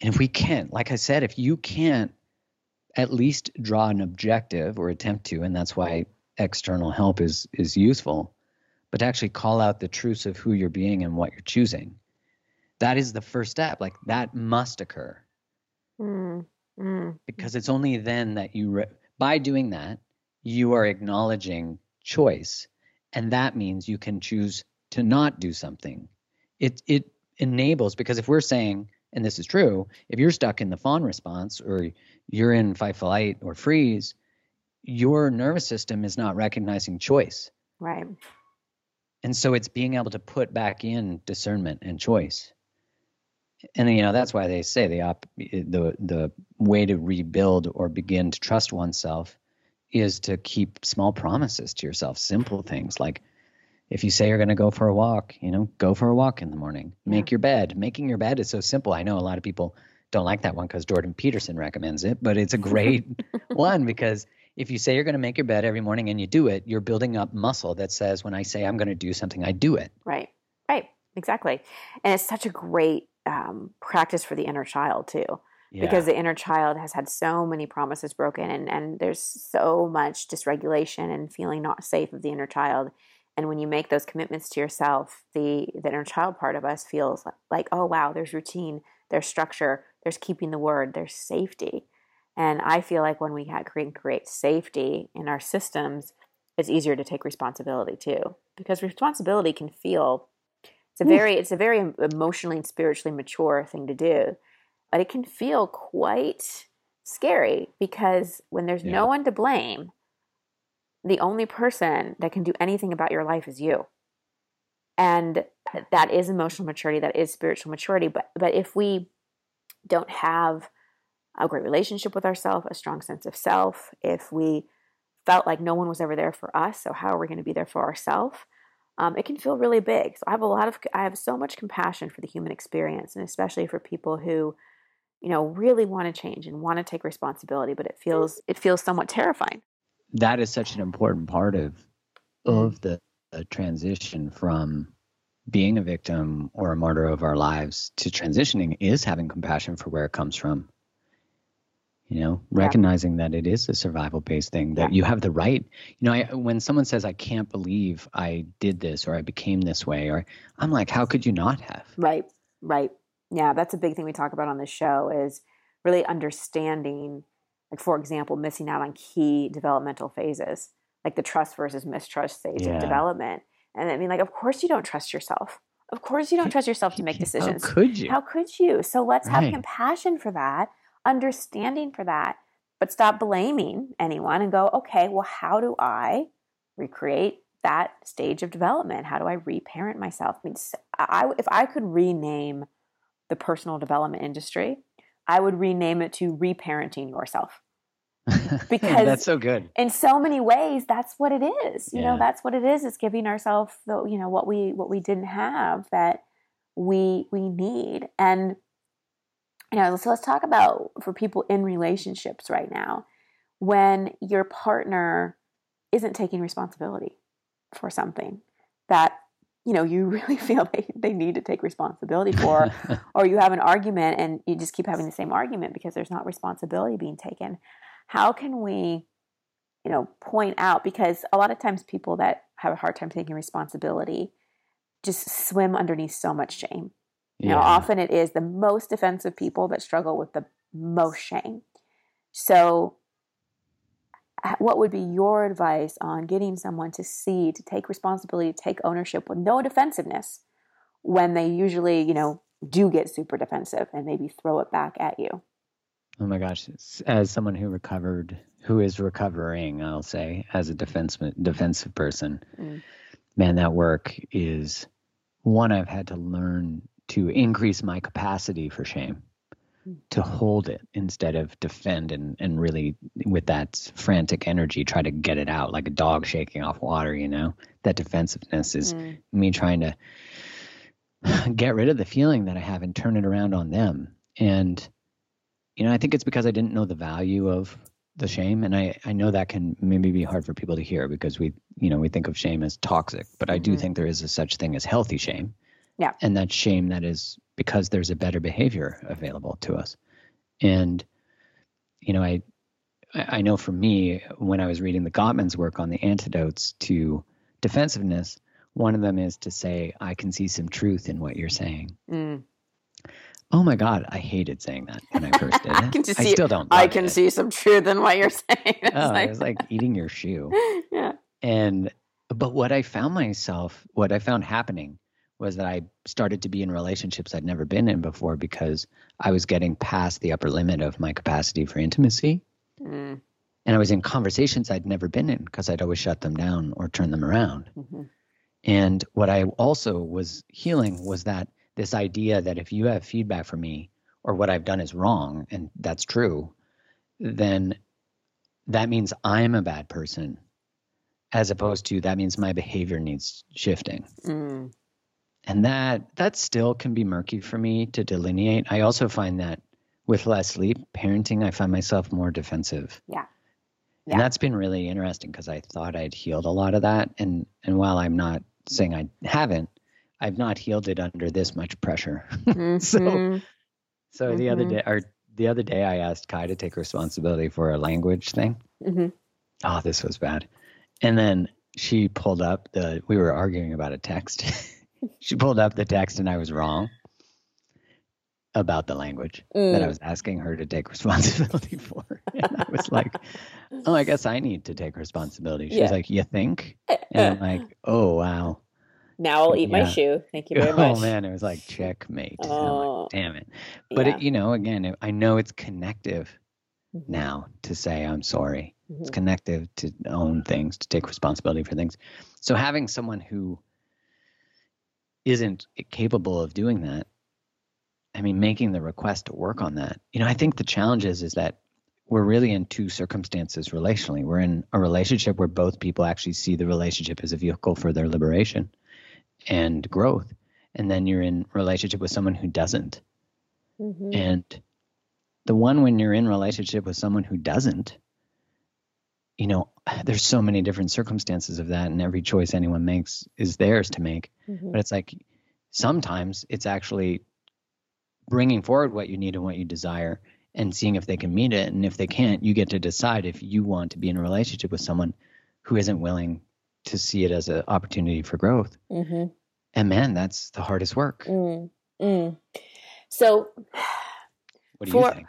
And if we can't, like I said, if you can't at least draw an objective or attempt to, and that's why external help is is useful, but to actually call out the truths of who you're being and what you're choosing. That is the first step. Like that must occur. Mm, mm. Because it's only then that you, re- by doing that, you are acknowledging choice. And that means you can choose to not do something. It, it enables, because if we're saying, and this is true, if you're stuck in the fawn response or you're in fight, flight, or freeze, your nervous system is not recognizing choice. Right. And so it's being able to put back in discernment and choice. And you know that's why they say the op- the the way to rebuild or begin to trust oneself is to keep small promises to yourself, simple things like if you say you're going to go for a walk, you know, go for a walk in the morning. Make yeah. your bed. Making your bed is so simple. I know a lot of people don't like that one because Jordan Peterson recommends it, but it's a great one because if you say you're going to make your bed every morning and you do it, you're building up muscle that says, when I say I'm going to do something, I do it. Right, right, exactly. And it's such a great um, practice for the inner child, too yeah. because the inner child has had so many promises broken and, and there's so much dysregulation and feeling not safe of the inner child and when you make those commitments to yourself the, the inner child part of us feels like, like oh wow there's routine there's structure there's keeping the word there's safety and i feel like when we create, create safety in our systems it's easier to take responsibility too because responsibility can feel it's a very it's a very emotionally and spiritually mature thing to do but it can feel quite scary because when there's yeah. no one to blame, the only person that can do anything about your life is you. And that is emotional maturity, that is spiritual maturity. But but if we don't have a great relationship with ourselves, a strong sense of self, if we felt like no one was ever there for us, so how are we going to be there for ourselves? Um, it can feel really big. So I have a lot of, I have so much compassion for the human experience, and especially for people who you know, really want to change and want to take responsibility, but it feels it feels somewhat terrifying. That is such an important part of of the, the transition from being a victim or a martyr of our lives to transitioning is having compassion for where it comes from. You know, recognizing yeah. that it is a survival based thing, that yeah. you have the right. You know, I, when someone says, I can't believe I did this or I became this way, or I'm like, how could you not have? Right, right yeah, that's a big thing we talk about on the show is really understanding, like for example, missing out on key developmental phases, like the trust versus mistrust stage yeah. of development. And I mean, like, of course you don't trust yourself. Of course you don't trust yourself to make decisions. How could you? How could you? So let's right. have compassion for that, understanding for that, but stop blaming anyone and go, okay, well, how do I recreate that stage of development? How do I reparent myself? I mean, I, if I could rename the personal development industry, I would rename it to reparenting yourself. Because that's so good. In so many ways, that's what it is. You yeah. know, that's what it is. It's giving ourselves the, you know, what we what we didn't have that we we need. And you know, so let's talk about for people in relationships right now, when your partner isn't taking responsibility for something that you know you really feel they, they need to take responsibility for or you have an argument and you just keep having the same argument because there's not responsibility being taken how can we you know point out because a lot of times people that have a hard time taking responsibility just swim underneath so much shame you yeah. know often it is the most defensive people that struggle with the most shame so what would be your advice on getting someone to see, to take responsibility, to take ownership with no defensiveness when they usually, you know, do get super defensive and maybe throw it back at you? Oh my gosh, as someone who recovered, who is recovering, I'll say, as a defense defensive person, mm. man, that work is one I've had to learn to increase my capacity for shame. to hold it instead of defend and, and really with that frantic energy try to get it out like a dog shaking off water you know that defensiveness is mm. me trying to get rid of the feeling that i have and turn it around on them and you know i think it's because i didn't know the value of the shame and i i know that can maybe be hard for people to hear because we you know we think of shame as toxic but i do mm-hmm. think there is a such thing as healthy shame yeah and that shame that is because there's a better behavior available to us. And, you know, I, I know for me, when I was reading the Gottman's work on the antidotes to defensiveness, one of them is to say, I can see some truth in what you're saying. Mm. Oh my God, I hated saying that when I first did it. I, can just I see, still don't. I can it. see some truth in what you're saying. oh, like... it was like eating your shoe. yeah. And, but what I found myself, what I found happening was that I started to be in relationships I'd never been in before because I was getting past the upper limit of my capacity for intimacy. Mm. And I was in conversations I'd never been in because I'd always shut them down or turn them around. Mm-hmm. And what I also was healing was that this idea that if you have feedback from me or what I've done is wrong, and that's true, then that means I'm a bad person, as opposed to that means my behavior needs shifting. Mm and that that still can be murky for me to delineate. I also find that with less sleep, parenting, I find myself more defensive. Yeah. yeah. And that's been really interesting because I thought I'd healed a lot of that. And and while I'm not saying I haven't, I've not healed it under this much pressure. Mm-hmm. so so mm-hmm. the other mm-hmm. day or the other day I asked Kai to take responsibility for a language thing. Mm-hmm. Oh, this was bad. And then she pulled up the we were arguing about a text. she pulled up the text and I was wrong about the language mm. that I mm. was asking her to take responsibility for. And I was like, oh, I guess I need to take responsibility. She's yeah. like, you think? And I'm like, oh, wow. Now I'll eat yeah. my shoe. Thank you very oh, much. Oh, man. It was like, checkmate. Oh. Like, Damn it. But, yeah. it, you know, again, I know it's connective mm-hmm. now to say I'm sorry. Mm-hmm. It's connective to own things, to take responsibility for things. So having someone who, isn't capable of doing that, I mean, making the request to work on that. You know, I think the challenge is is that we're really in two circumstances relationally. We're in a relationship where both people actually see the relationship as a vehicle for their liberation and growth, and then you're in relationship with someone who doesn't. Mm-hmm. And the one when you're in relationship with someone who doesn't, you know, there's so many different circumstances of that, and every choice anyone makes is theirs to make. Mm-hmm. But it's like sometimes it's actually bringing forward what you need and what you desire and seeing if they can meet it. And if they can't, you get to decide if you want to be in a relationship with someone who isn't willing to see it as an opportunity for growth. Mm-hmm. And man, that's the hardest work. Mm. Mm. So, what do for, you think?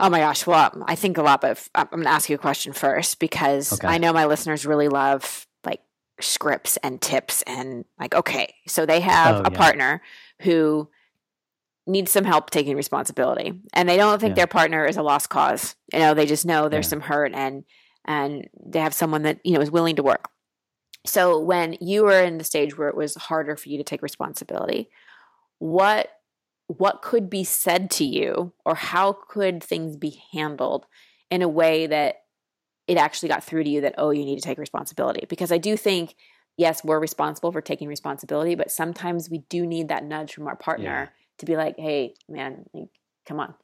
Oh my gosh. Well, I think a lot, but I'm going to ask you a question first because okay. I know my listeners really love like scripts and tips and like, okay, so they have oh, a yeah. partner who needs some help taking responsibility and they don't think yeah. their partner is a lost cause. You know, they just know there's yeah. some hurt and, and they have someone that, you know, is willing to work. So when you were in the stage where it was harder for you to take responsibility, what what could be said to you or how could things be handled in a way that it actually got through to you that oh you need to take responsibility? Because i do think yes we're responsible for taking responsibility but sometimes we do need that nudge from our partner yeah. to be like hey man like, come on.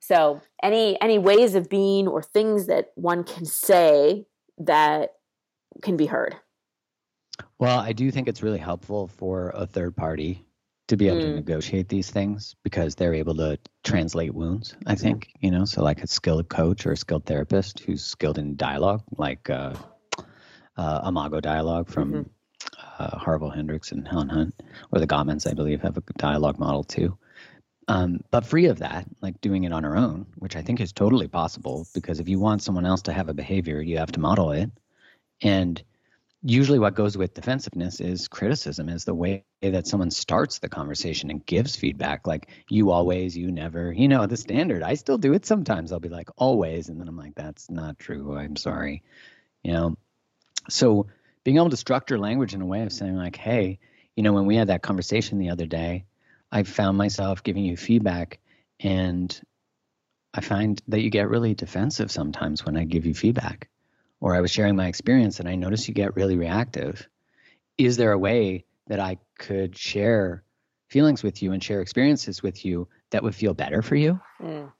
So any any ways of being or things that one can say that can be heard? Well i do think it's really helpful for a third party to be able mm. to negotiate these things because they're able to translate wounds i think you know so like a skilled coach or a skilled therapist who's skilled in dialogue like uh, uh, imago dialogue from mm-hmm. uh, harville hendrix and helen hunt or the gottmans i believe have a dialogue model too um, but free of that like doing it on our own which i think is totally possible because if you want someone else to have a behavior you have to model it and usually what goes with defensiveness is criticism is the way that someone starts the conversation and gives feedback. Like you always you never you know the standard. I still do it sometimes. I'll be like always and then i'm like that's not true. I'm sorry you know? So being able to structure language in a way of saying like hey you know when we had that conversation the other day i found myself giving you feedback and I find that you get really defensive sometimes when I give you feedback, or I was sharing my experience and I notice you get really reactive. Is there a way that I could share feelings with you and share experiences with you that would feel better for you? Mm.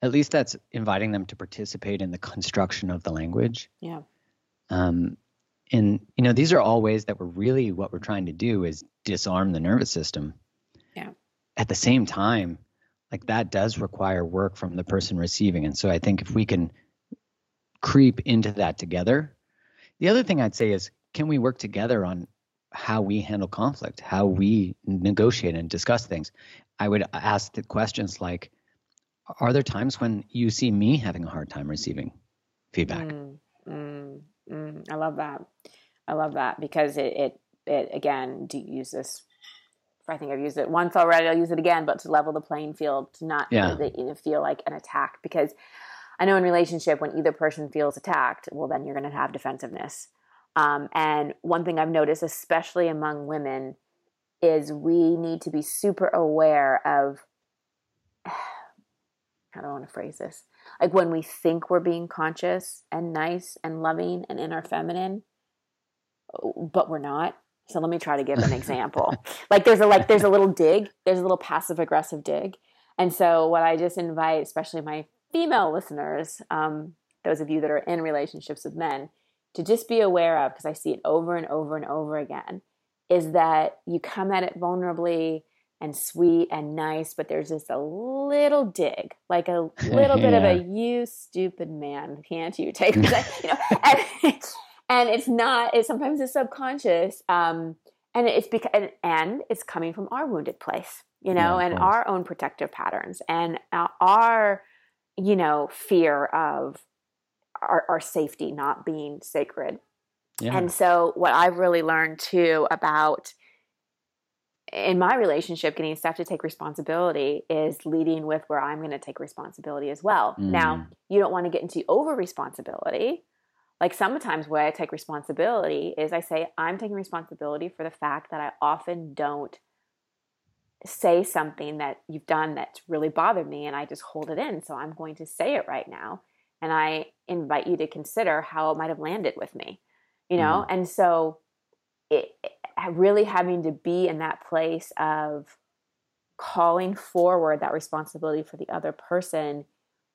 At least that's inviting them to participate in the construction of the language. Yeah. Um, and you know, these are all ways that we're really what we're trying to do is disarm the nervous system. Yeah. At the same time, like that does require work from the person receiving. And so I think if we can creep into that together, the other thing I'd say is can we work together on how we handle conflict, how we negotiate and discuss things? I would ask the questions like, are there times when you see me having a hard time receiving feedback? Mm, mm, mm. I love that. I love that because it, it, it again, do you use this? I think I've used it once already. I'll use it again, but to level the playing field, to not yeah. feel like an attack. Because I know in relationship, when either person feels attacked, well, then you're going to have defensiveness. Um, and one thing I've noticed, especially among women, is we need to be super aware of how do I want to phrase this? Like when we think we're being conscious and nice and loving and in our feminine, but we're not. So let me try to give an example. like there's a like there's a little dig, there's a little passive aggressive dig. And so what I just invite, especially my female listeners, um, those of you that are in relationships with men, to just be aware of, because I see it over and over and over again, is that you come at it vulnerably and sweet and nice, but there's just a little dig, like a little bit of a "you stupid man, can't you take?" you know, and, and, it's not. It sometimes it's subconscious, um, and it's because and, and, it's coming from our wounded place, you know, yeah, and our own protective patterns and our, you know, fear of our, our safety not being sacred. Yeah. And so, what I've really learned too about in my relationship, getting Steph to take responsibility is leading with where I'm going to take responsibility as well. Mm. Now, you don't want to get into over responsibility. Like sometimes where I take responsibility is I say, I'm taking responsibility for the fact that I often don't say something that you've done that's really bothered me and I just hold it in. So I'm going to say it right now. And I invite you to consider how it might have landed with me, you know? Mm. And so it, really having to be in that place of calling forward that responsibility for the other person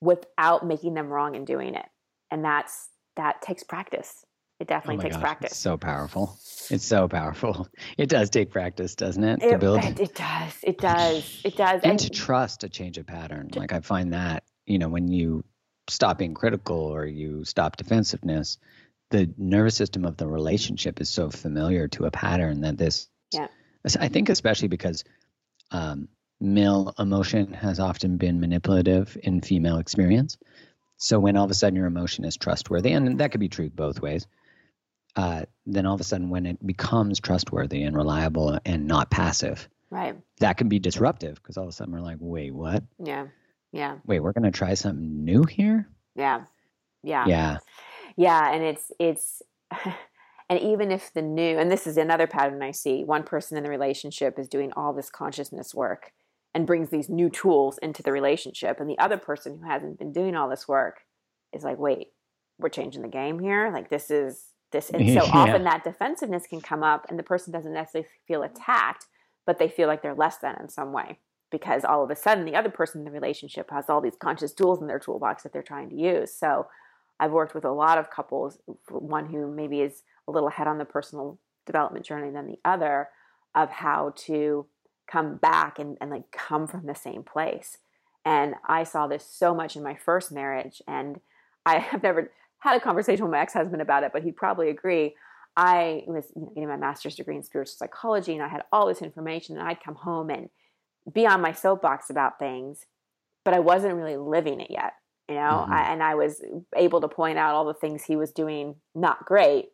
without making them wrong in doing it. And that's that takes practice. It definitely oh takes gosh, practice. It's so powerful. It's so powerful. It does take practice, doesn't it? it to build. It, it does. It does. It does. and, and to trust a change of pattern. To, like I find that, you know, when you stop being critical or you stop defensiveness, the nervous system of the relationship is so familiar to a pattern that this yeah i think especially because um, male emotion has often been manipulative in female experience so when all of a sudden your emotion is trustworthy and that could be true both ways uh, then all of a sudden when it becomes trustworthy and reliable and not passive right. that can be disruptive because all of a sudden we're like wait what? Yeah. Yeah. Wait we're going to try something new here? Yeah. Yeah. Yeah. Yeah and it's it's and even if the new and this is another pattern i see one person in the relationship is doing all this consciousness work and brings these new tools into the relationship and the other person who hasn't been doing all this work is like wait we're changing the game here? Like this is this and so yeah. often that defensiveness can come up and the person doesn't necessarily feel attacked but they feel like they're less than in some way because all of a sudden the other person in the relationship has all these conscious tools in their toolbox that they're trying to use so I've worked with a lot of couples, one who maybe is a little ahead on the personal development journey than the other, of how to come back and, and like come from the same place. And I saw this so much in my first marriage. And I have never had a conversation with my ex husband about it, but he'd probably agree. I was you know, getting my master's degree in spiritual psychology and I had all this information, and I'd come home and be on my soapbox about things, but I wasn't really living it yet you know, mm-hmm. I, and I was able to point out all the things he was doing not great.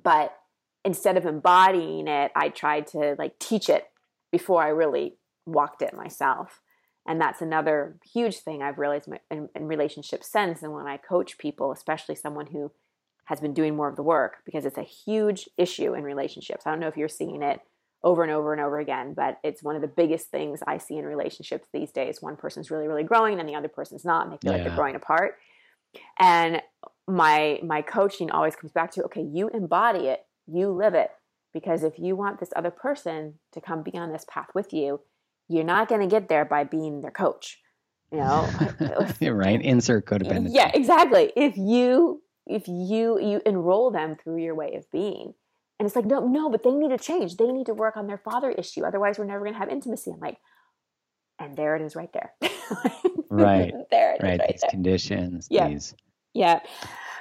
But instead of embodying it, I tried to like teach it before I really walked it myself. And that's another huge thing I've realized in, in relationships since. And when I coach people, especially someone who has been doing more of the work, because it's a huge issue in relationships. I don't know if you're seeing it over and over and over again. But it's one of the biggest things I see in relationships these days. One person's really, really growing and the other person's not, and they feel yeah. like they're growing apart. And my my coaching always comes back to okay, you embody it, you live it. Because if you want this other person to come be on this path with you, you're not going to get there by being their coach. You know, you're right. Insert codependency. Yeah, exactly. If you if you you enroll them through your way of being, and it's like no, no, but they need to change. They need to work on their father issue. Otherwise, we're never going to have intimacy. I'm like, and there it is, right there. right. there it right. Is right these there. conditions. Yeah. These. Yeah.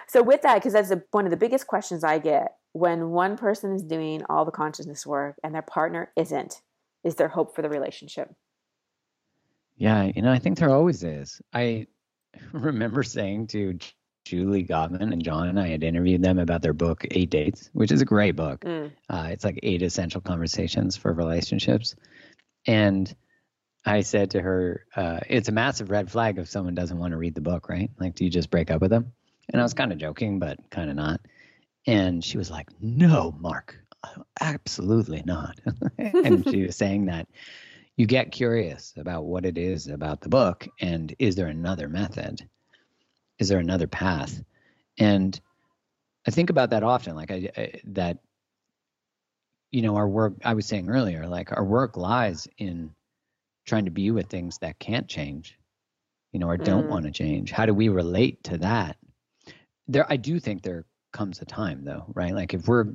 So with that, because that's a, one of the biggest questions I get when one person is doing all the consciousness work and their partner isn't, is there hope for the relationship? Yeah, you know, I think there always is. I remember saying to Julie Gottman and John, and I had interviewed them about their book, Eight Dates, which is a great book. Mm. Uh, it's like eight essential conversations for relationships. And I said to her, uh, it's a massive red flag if someone doesn't want to read the book, right? Like, do you just break up with them? And I was kind of joking, but kind of not. And she was like, no, Mark, absolutely not. and she was saying that you get curious about what it is about the book and is there another method? Is there another path? And I think about that often, like I, I that, you know, our work, I was saying earlier, like our work lies in trying to be with things that can't change, you know, or don't mm. want to change. How do we relate to that? There, I do think there comes a time though, right? Like if we're,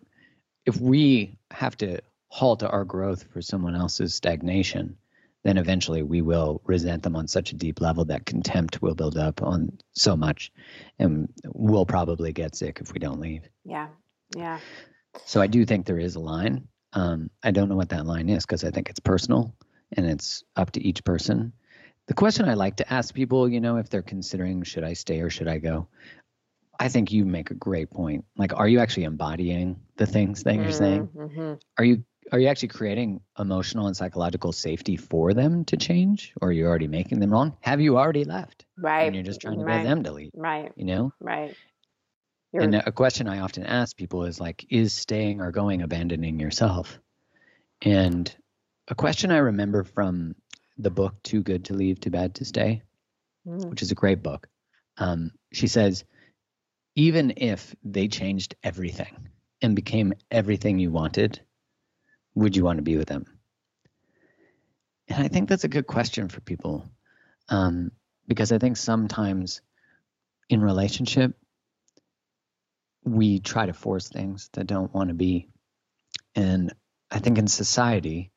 if we have to halt our growth for someone else's stagnation, then eventually we will resent them on such a deep level that contempt will build up on so much and we'll probably get sick if we don't leave. Yeah. Yeah. So I do think there is a line. Um, I don't know what that line is because I think it's personal and it's up to each person. The question I like to ask people, you know, if they're considering should I stay or should I go, I think you make a great point. Like, are you actually embodying the things that you're saying? Mm-hmm. Are you are you actually creating emotional and psychological safety for them to change or are you already making them wrong have you already left right and you're just trying to right. get them to leave right you know right you're... and a question i often ask people is like is staying or going abandoning yourself and a question i remember from the book too good to leave too bad to stay mm. which is a great book um, she says even if they changed everything and became everything you wanted would you want to be with them? And I think that's a good question for people um, because I think sometimes in relationship, we try to force things that don't want to be. And I think in society,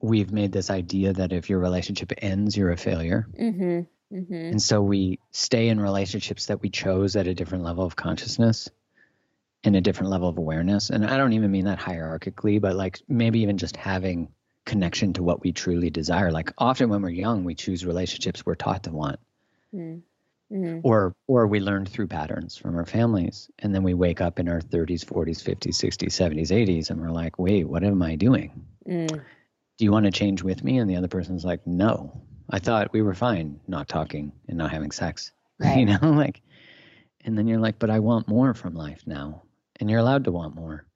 we've made this idea that if your relationship ends, you're a failure. Mm-hmm, mm-hmm. And so we stay in relationships that we chose at a different level of consciousness in a different level of awareness. And I don't even mean that hierarchically, but like maybe even just having connection to what we truly desire. Like often when we're young, we choose relationships we're taught to want. Mm. Mm-hmm. Or or we learned through patterns from our families. And then we wake up in our 30s, 40s, 50s, 60s, 70s, 80s, and we're like, wait, what am I doing? Mm. Do you want to change with me? And the other person's like, no. I thought we were fine not talking and not having sex. Right. You know, like and then you're like, but I want more from life now and you're allowed to want more.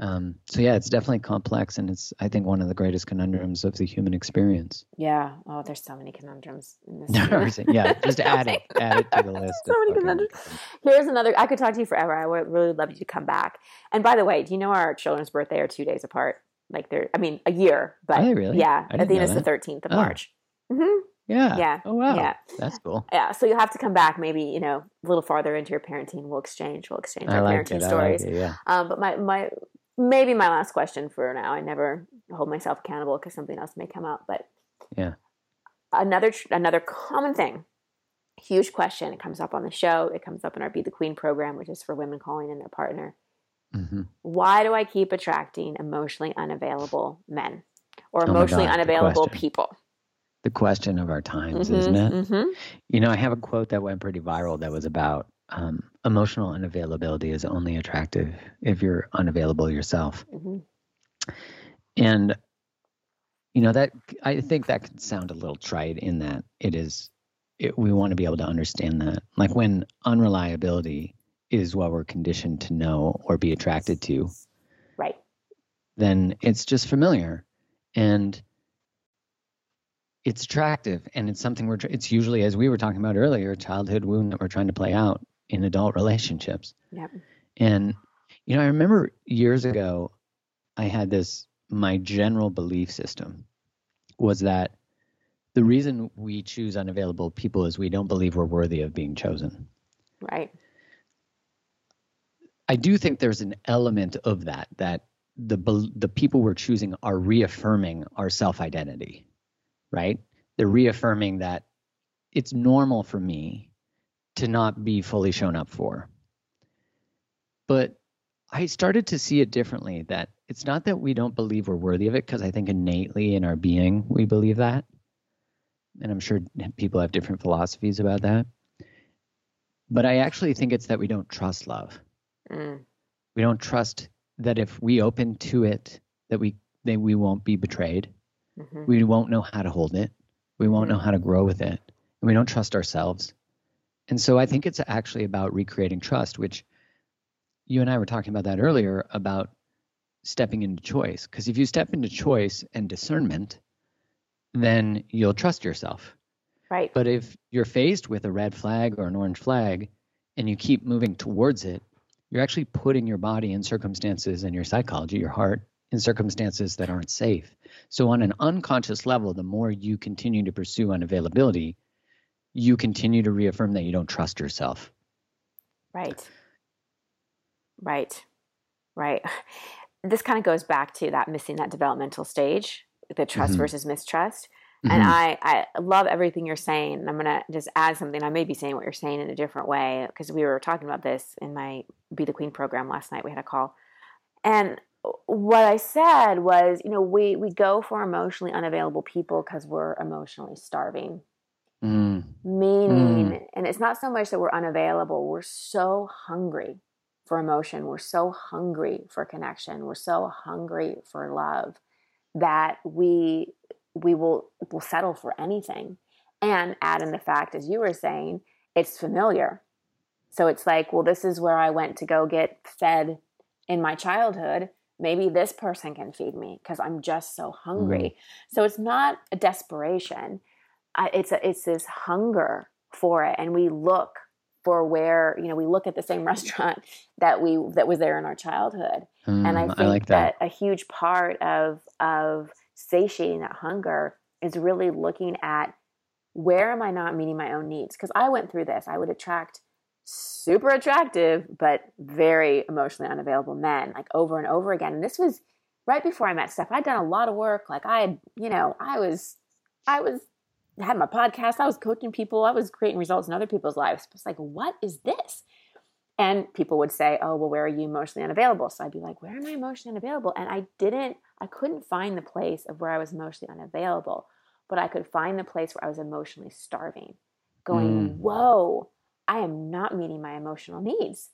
Um, so yeah, it's definitely complex, and it's I think one of the greatest conundrums of the human experience. Yeah. Oh, there's so many conundrums in this. yeah, just add it, add it to the list. so many conundrums. Here's another. I could talk to you forever. I would really love you to come back. And by the way, do you know our children's birthday are two days apart? Like they're, I mean, a year, but really? yeah, Athena's the 13th of oh. March. Mm-hmm. Yeah. Yeah. Oh wow. Yeah. That's cool. Yeah. So you'll have to come back maybe, you know, a little farther into your parenting. We'll exchange. We'll exchange our like parenting it. stories. Like it, yeah. Um, but my my maybe my last question for now. I never hold myself accountable because something else may come up. But yeah. Another another common thing, huge question. It comes up on the show. It comes up in our Be the Queen program, which is for women calling in their partner. Mm-hmm. Why do I keep attracting emotionally unavailable men or oh emotionally oh God, unavailable people? The question of our times, mm-hmm, isn't it? Mm-hmm. You know, I have a quote that went pretty viral that was about um, emotional unavailability is only attractive if you're unavailable yourself. Mm-hmm. And, you know, that I think that could sound a little trite in that it is, it, we want to be able to understand that. Like when unreliability is what we're conditioned to know or be attracted to. Right. then it's just familiar and it's attractive and it's something we're it's usually as we were talking about earlier a childhood wound that we're trying to play out in adult relationships Yep. and you know i remember years ago i had this my general belief system was that the reason we choose unavailable people is we don't believe we're worthy of being chosen Right. I do think there's an element of that that the the people we're choosing are reaffirming our self identity, right? They're reaffirming that it's normal for me to not be fully shown up for. But I started to see it differently that it's not that we don't believe we're worthy of it because I think innately in our being we believe that. And I'm sure people have different philosophies about that. But I actually think it's that we don't trust love Mm. we don't trust that if we open to it that we that we won't be betrayed hmm we won't know how to hold it. We won't know how to grow with it. And we don't trust ourselves. And so i think it's actually about recreating trust which you and i were talking about that earlier about stepping into choice. Because if you step into choice and discernment then you'll trust yourself. Right. but if you're faced with a red flag or an orange flag and you keep moving towards it, you're actually putting your body in circumstances and your psychology, your heart, in circumstances that aren't safe. So, on an unconscious level, the more you continue to pursue unavailability, you continue to reaffirm that you don't trust yourself. Right. Right. Right. This kind of goes back to that missing that developmental stage, the trust Mhm. versus mistrust. And Mhm. I, I love everything you're saying. And I'm going to just add something. I may be saying what you're saying in a different way because we were talking about this in my Be the Queen program last night. We had a call. And what I said was, you know, we, we go for emotionally unavailable people because we're emotionally starving. Mm, meaning and it's not so much that we're unavailable we're so hungry for emotion we're so hungry for connection we're so hungry for love that we we will will settle for anything. And add in the fact as you were saying it's familiar. So it's like well this is where i went to go get fed in my childhood maybe this person can feed me because i'm just so hungry so it's not a desperation I, it's a, it's this hunger for it, and we look for where you know we look at the same restaurant that we that was there in our childhood, and I mm, think like that. that a huge part of of satiating that hunger is really looking at where am I not meeting my own needs? Because I went through this. I would attract super attractive but very emotionally unavailable men like over and over again. And this was right before I met Steph. I'd done a lot of work. Like I had, you know, I was I was had my podcast. I was coaching people. I was creating results in other people's lives. It's like, what is this? And people would say, "Oh, well, where are you emotionally unavailable?" So I'd be like, "Where am I emotionally unavailable?" And I didn't. I couldn't find the place of where I was emotionally unavailable, but I could find the place where I was emotionally starving. Going, Mm. "Whoa, I am not meeting my emotional needs.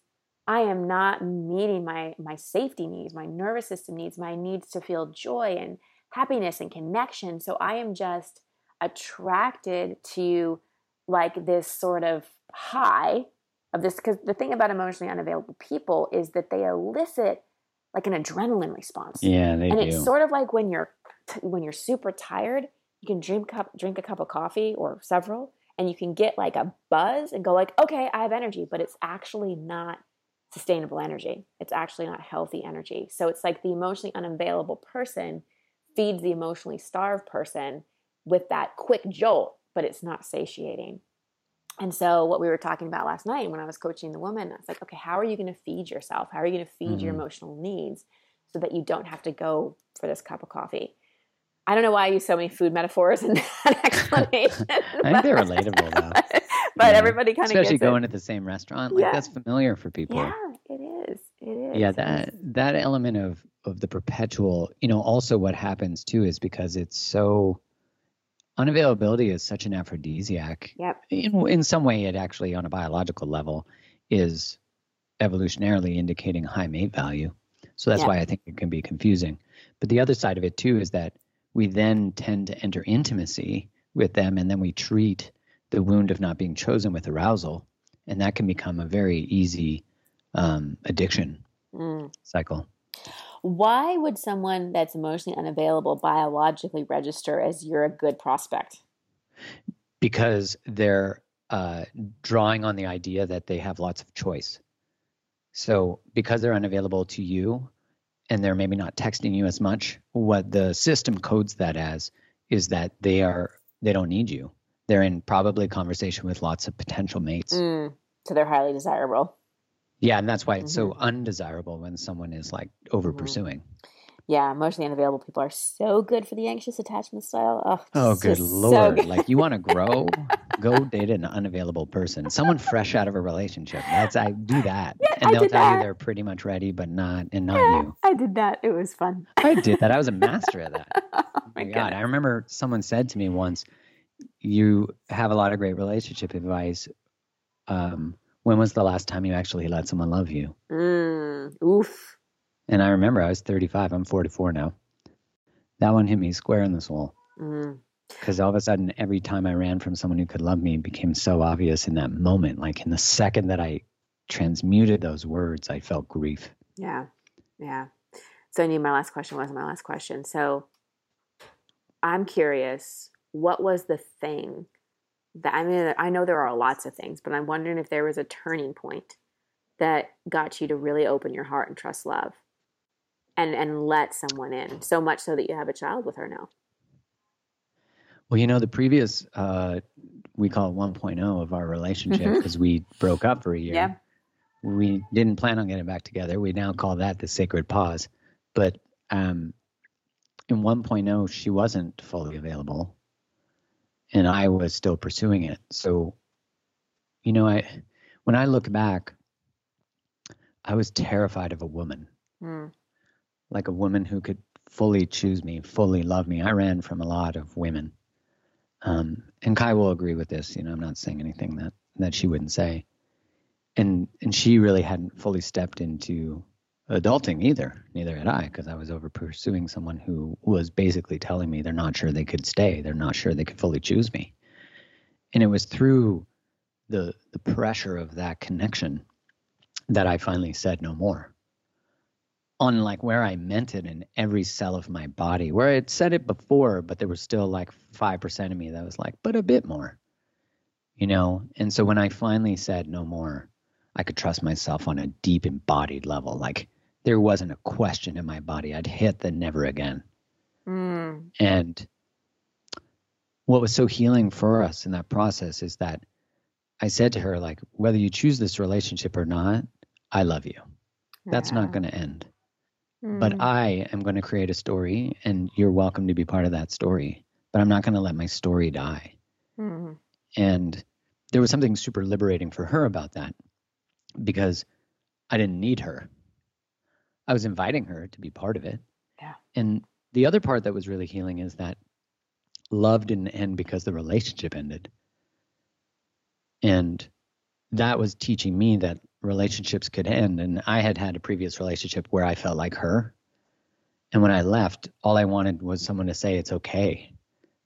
I am not meeting my my safety needs, my nervous system needs, my needs to feel joy and happiness and connection. So I am just attracted to like this sort of high of this because the thing about emotionally unavailable people is that they elicit like an adrenaline response. Yeah, they and do. it's sort of like when you're when you're super tired, you can drink cup drink a cup of coffee or several and you can get like a buzz and go like, "Okay, I have energy," but it's actually not sustainable energy. It's actually not healthy energy. So it's like the emotionally unavailable person feeds the emotionally starved person with that quick jolt, but it's not satiating. And so, what we were talking about last night when I was coaching the woman, I was like, okay, how are you going to feed yourself? How are you going to feed your Mhm. emotional needs so that you don't have to go for this cup of coffee? I don't know why I use so many food metaphors in that explanation. I think they're relatable, though. but Yeah. everybody kind of Especially going it. to the same restaurant, like Yeah. that's familiar for people. Yeah, it is. It is. yeah that that element of of the perpetual you know also what happens too is because it's so unavailability is such an aphrodisiac Yep. in, in some way it actually on a biological level is evolutionarily indicating high mate value so that's Yeah. why i think it can be confusing but the other side of it too is that we then tend to enter intimacy with them and then we treat the wound of not being chosen with arousal and that can become a very easy um, addiction Mm. cycle Why would someone that's emotionally unavailable biologically register as you're a good prospect? Because they're uh, drawing on the idea that they have lots of choice. So because they're unavailable to you and they're maybe not texting you as much, what the system codes that as is that they are they don't need you. They're in probably conversation with lots of potential mates. Mm, so they're highly desirable. Yeah, and that's why it's mm-hmm. so undesirable when someone is like over mm-hmm. Yeah, emotionally unavailable people are so good for the anxious attachment style. Oh, oh good lord! So good. like you want to grow, go date an unavailable person, someone fresh out of a relationship. That's I do that, yeah, and they'll tell that. you they're pretty much ready, but not, and not yeah, you. I did that. It was fun. I did that. I was a master at that. oh my, God, I remember someone said to me once, "You have a lot of great relationship advice." Um, when was the last time you actually let someone love you? Mm, oof. And I remember I was 35. I'm 44 now. That one hit me square in the soul. Because mm. all of a sudden, every time I ran from someone who could love me, became so obvious in that moment. Like in the second that I transmuted those words, I felt grief. Yeah. Yeah. So I knew my last question wasn't my last question. So I'm curious, what was the thing that I mean, I know there are lots of things, but I'm wondering if there was a turning point that got you to really open your heart and trust love and and let someone in so much so that you have a child with her now. Well you know the previous uh we call it 1.0 of our relationship because mm-hmm. we broke up for a year. Yeah. We didn't plan on getting back together. We now call that the sacred pause. But um in 1.0 she wasn't fully available and i was still pursuing it. So you know i when i look back i was terrified of a woman. Mm like a woman who could fully choose me, fully love me. I ran from a lot of women. Um, and Kai will agree with this. You know, I'm not saying anything that that she wouldn't say. And and she really hadn't fully stepped into adulting either. Neither had I, because I was over pursuing someone who was basically telling me they're not sure they could stay. They're not sure they could fully choose me. And it was through the the pressure of that connection that I finally said no more on like where I meant it in every cell of my body, where I had said it before, but there was still like 5% of me that was like, but a bit more, you know? And so when I finally said no more, I could trust myself on a deep embodied level. Like there wasn't a question in my body. I'd hit the never again. Mm. And what was so healing for us in that process is that I said to her, like, whether you choose this relationship or not, I love you. That's yeah. not going to end. But mm. I am going to create a story, and you're welcome to be part of that story. But I'm not going to let my story die. Mm. And there was something super liberating for her about that because I didn't need her. I was inviting her to be part of it. Yeah. And the other part that was really healing is that love didn't end because the relationship ended. And that was teaching me that relationships could end. And I had had a previous relationship where I felt like her. And when I left, all I wanted was someone to say it's okay,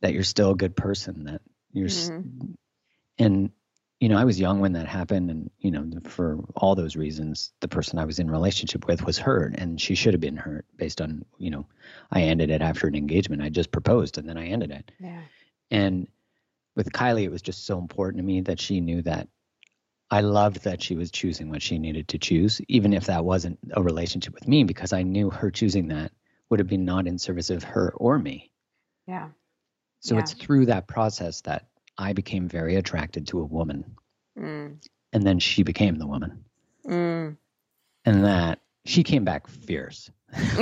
that you're still a good person, that you're. Mm-hmm. And, you know, I was young when that happened. And, you know, for all those reasons, the person I was in relationship with was hurt and she should have been hurt based on, you know, I ended it after an engagement. I just proposed and then I ended it. Yeah. And with Kylie, it was just so important to me that she knew that I loved that she was choosing what she needed to choose, even if that wasn't a relationship with me, because I knew her choosing that would have been not in service of her or me. Yeah. So yeah. it's through that process that I became very attracted to a woman. Mm. And then she became the woman. Mm. And that she came back fierce.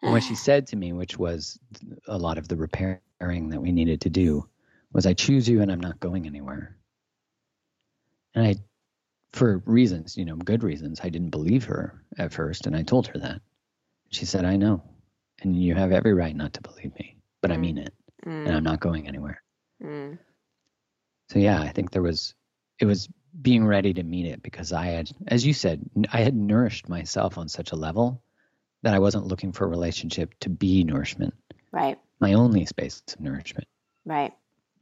what she said to me, which was a lot of the repairing that we needed to do, was I choose you and I'm not going anywhere. And I, for reasons, you know, good reasons, I didn't believe her at first. And I told her that. She said, I know. And you have every right not to believe me, but mm. I mean it. Mm. And I'm not going anywhere. Mm. So, yeah, I think there was, it was being ready to meet it because I had, as you said, I had nourished myself on such a level that I wasn't looking for a relationship to be nourishment. Right. My only space of nourishment. Right.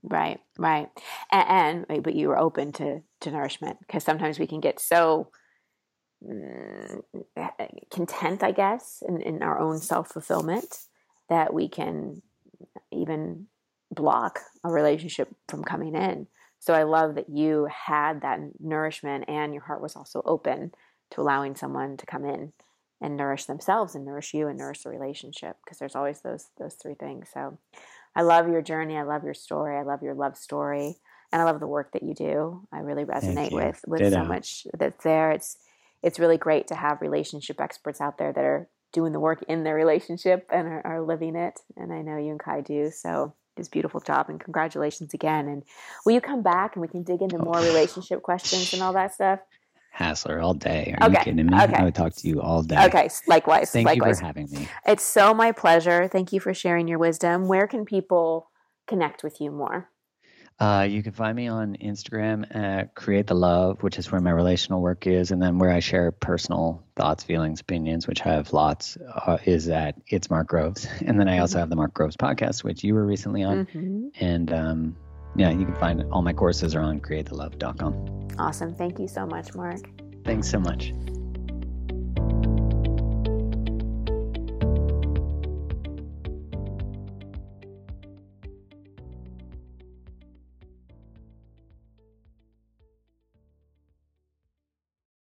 Right, right, and, and but you were open to to nourishment because sometimes we can get so mm, content, I guess, in, in our own self fulfillment, that we can even block a relationship from coming in. So I love that you had that nourishment and your heart was also open to allowing someone to come in and nourish themselves and nourish you and nourish the relationship because there's always those those three things. So I love your journey. I love your story. I love your love story. And I love the work that you do. I really resonate with with Ditto. so much that's there. It's it's really great to have relationship experts out there that are doing the work in their relationship and are, are living it. And I know you and Kai do. So it's beautiful job and congratulations again. And will you come back and we can dig into more relationship questions and all that stuff? Hassler all day. Are okay. you kidding me? Okay. I would talk to you all day. Okay. Likewise. Thank likewise. you for having me. It's so my pleasure. Thank you for sharing your wisdom. Where can people connect with you more? Uh, you can find me on Instagram at Create the Love, which is where my relational work is, and then where I share personal thoughts, feelings, opinions, which I have lots, uh, is at It's Mark Groves. And then I also mm-hmm. have the Mark Groves podcast, which you were recently on. Mm-hmm. And um, yeah, you can find all my courses are on createthelove.com. Awesome. Thank you so much, Mark. Thanks so much.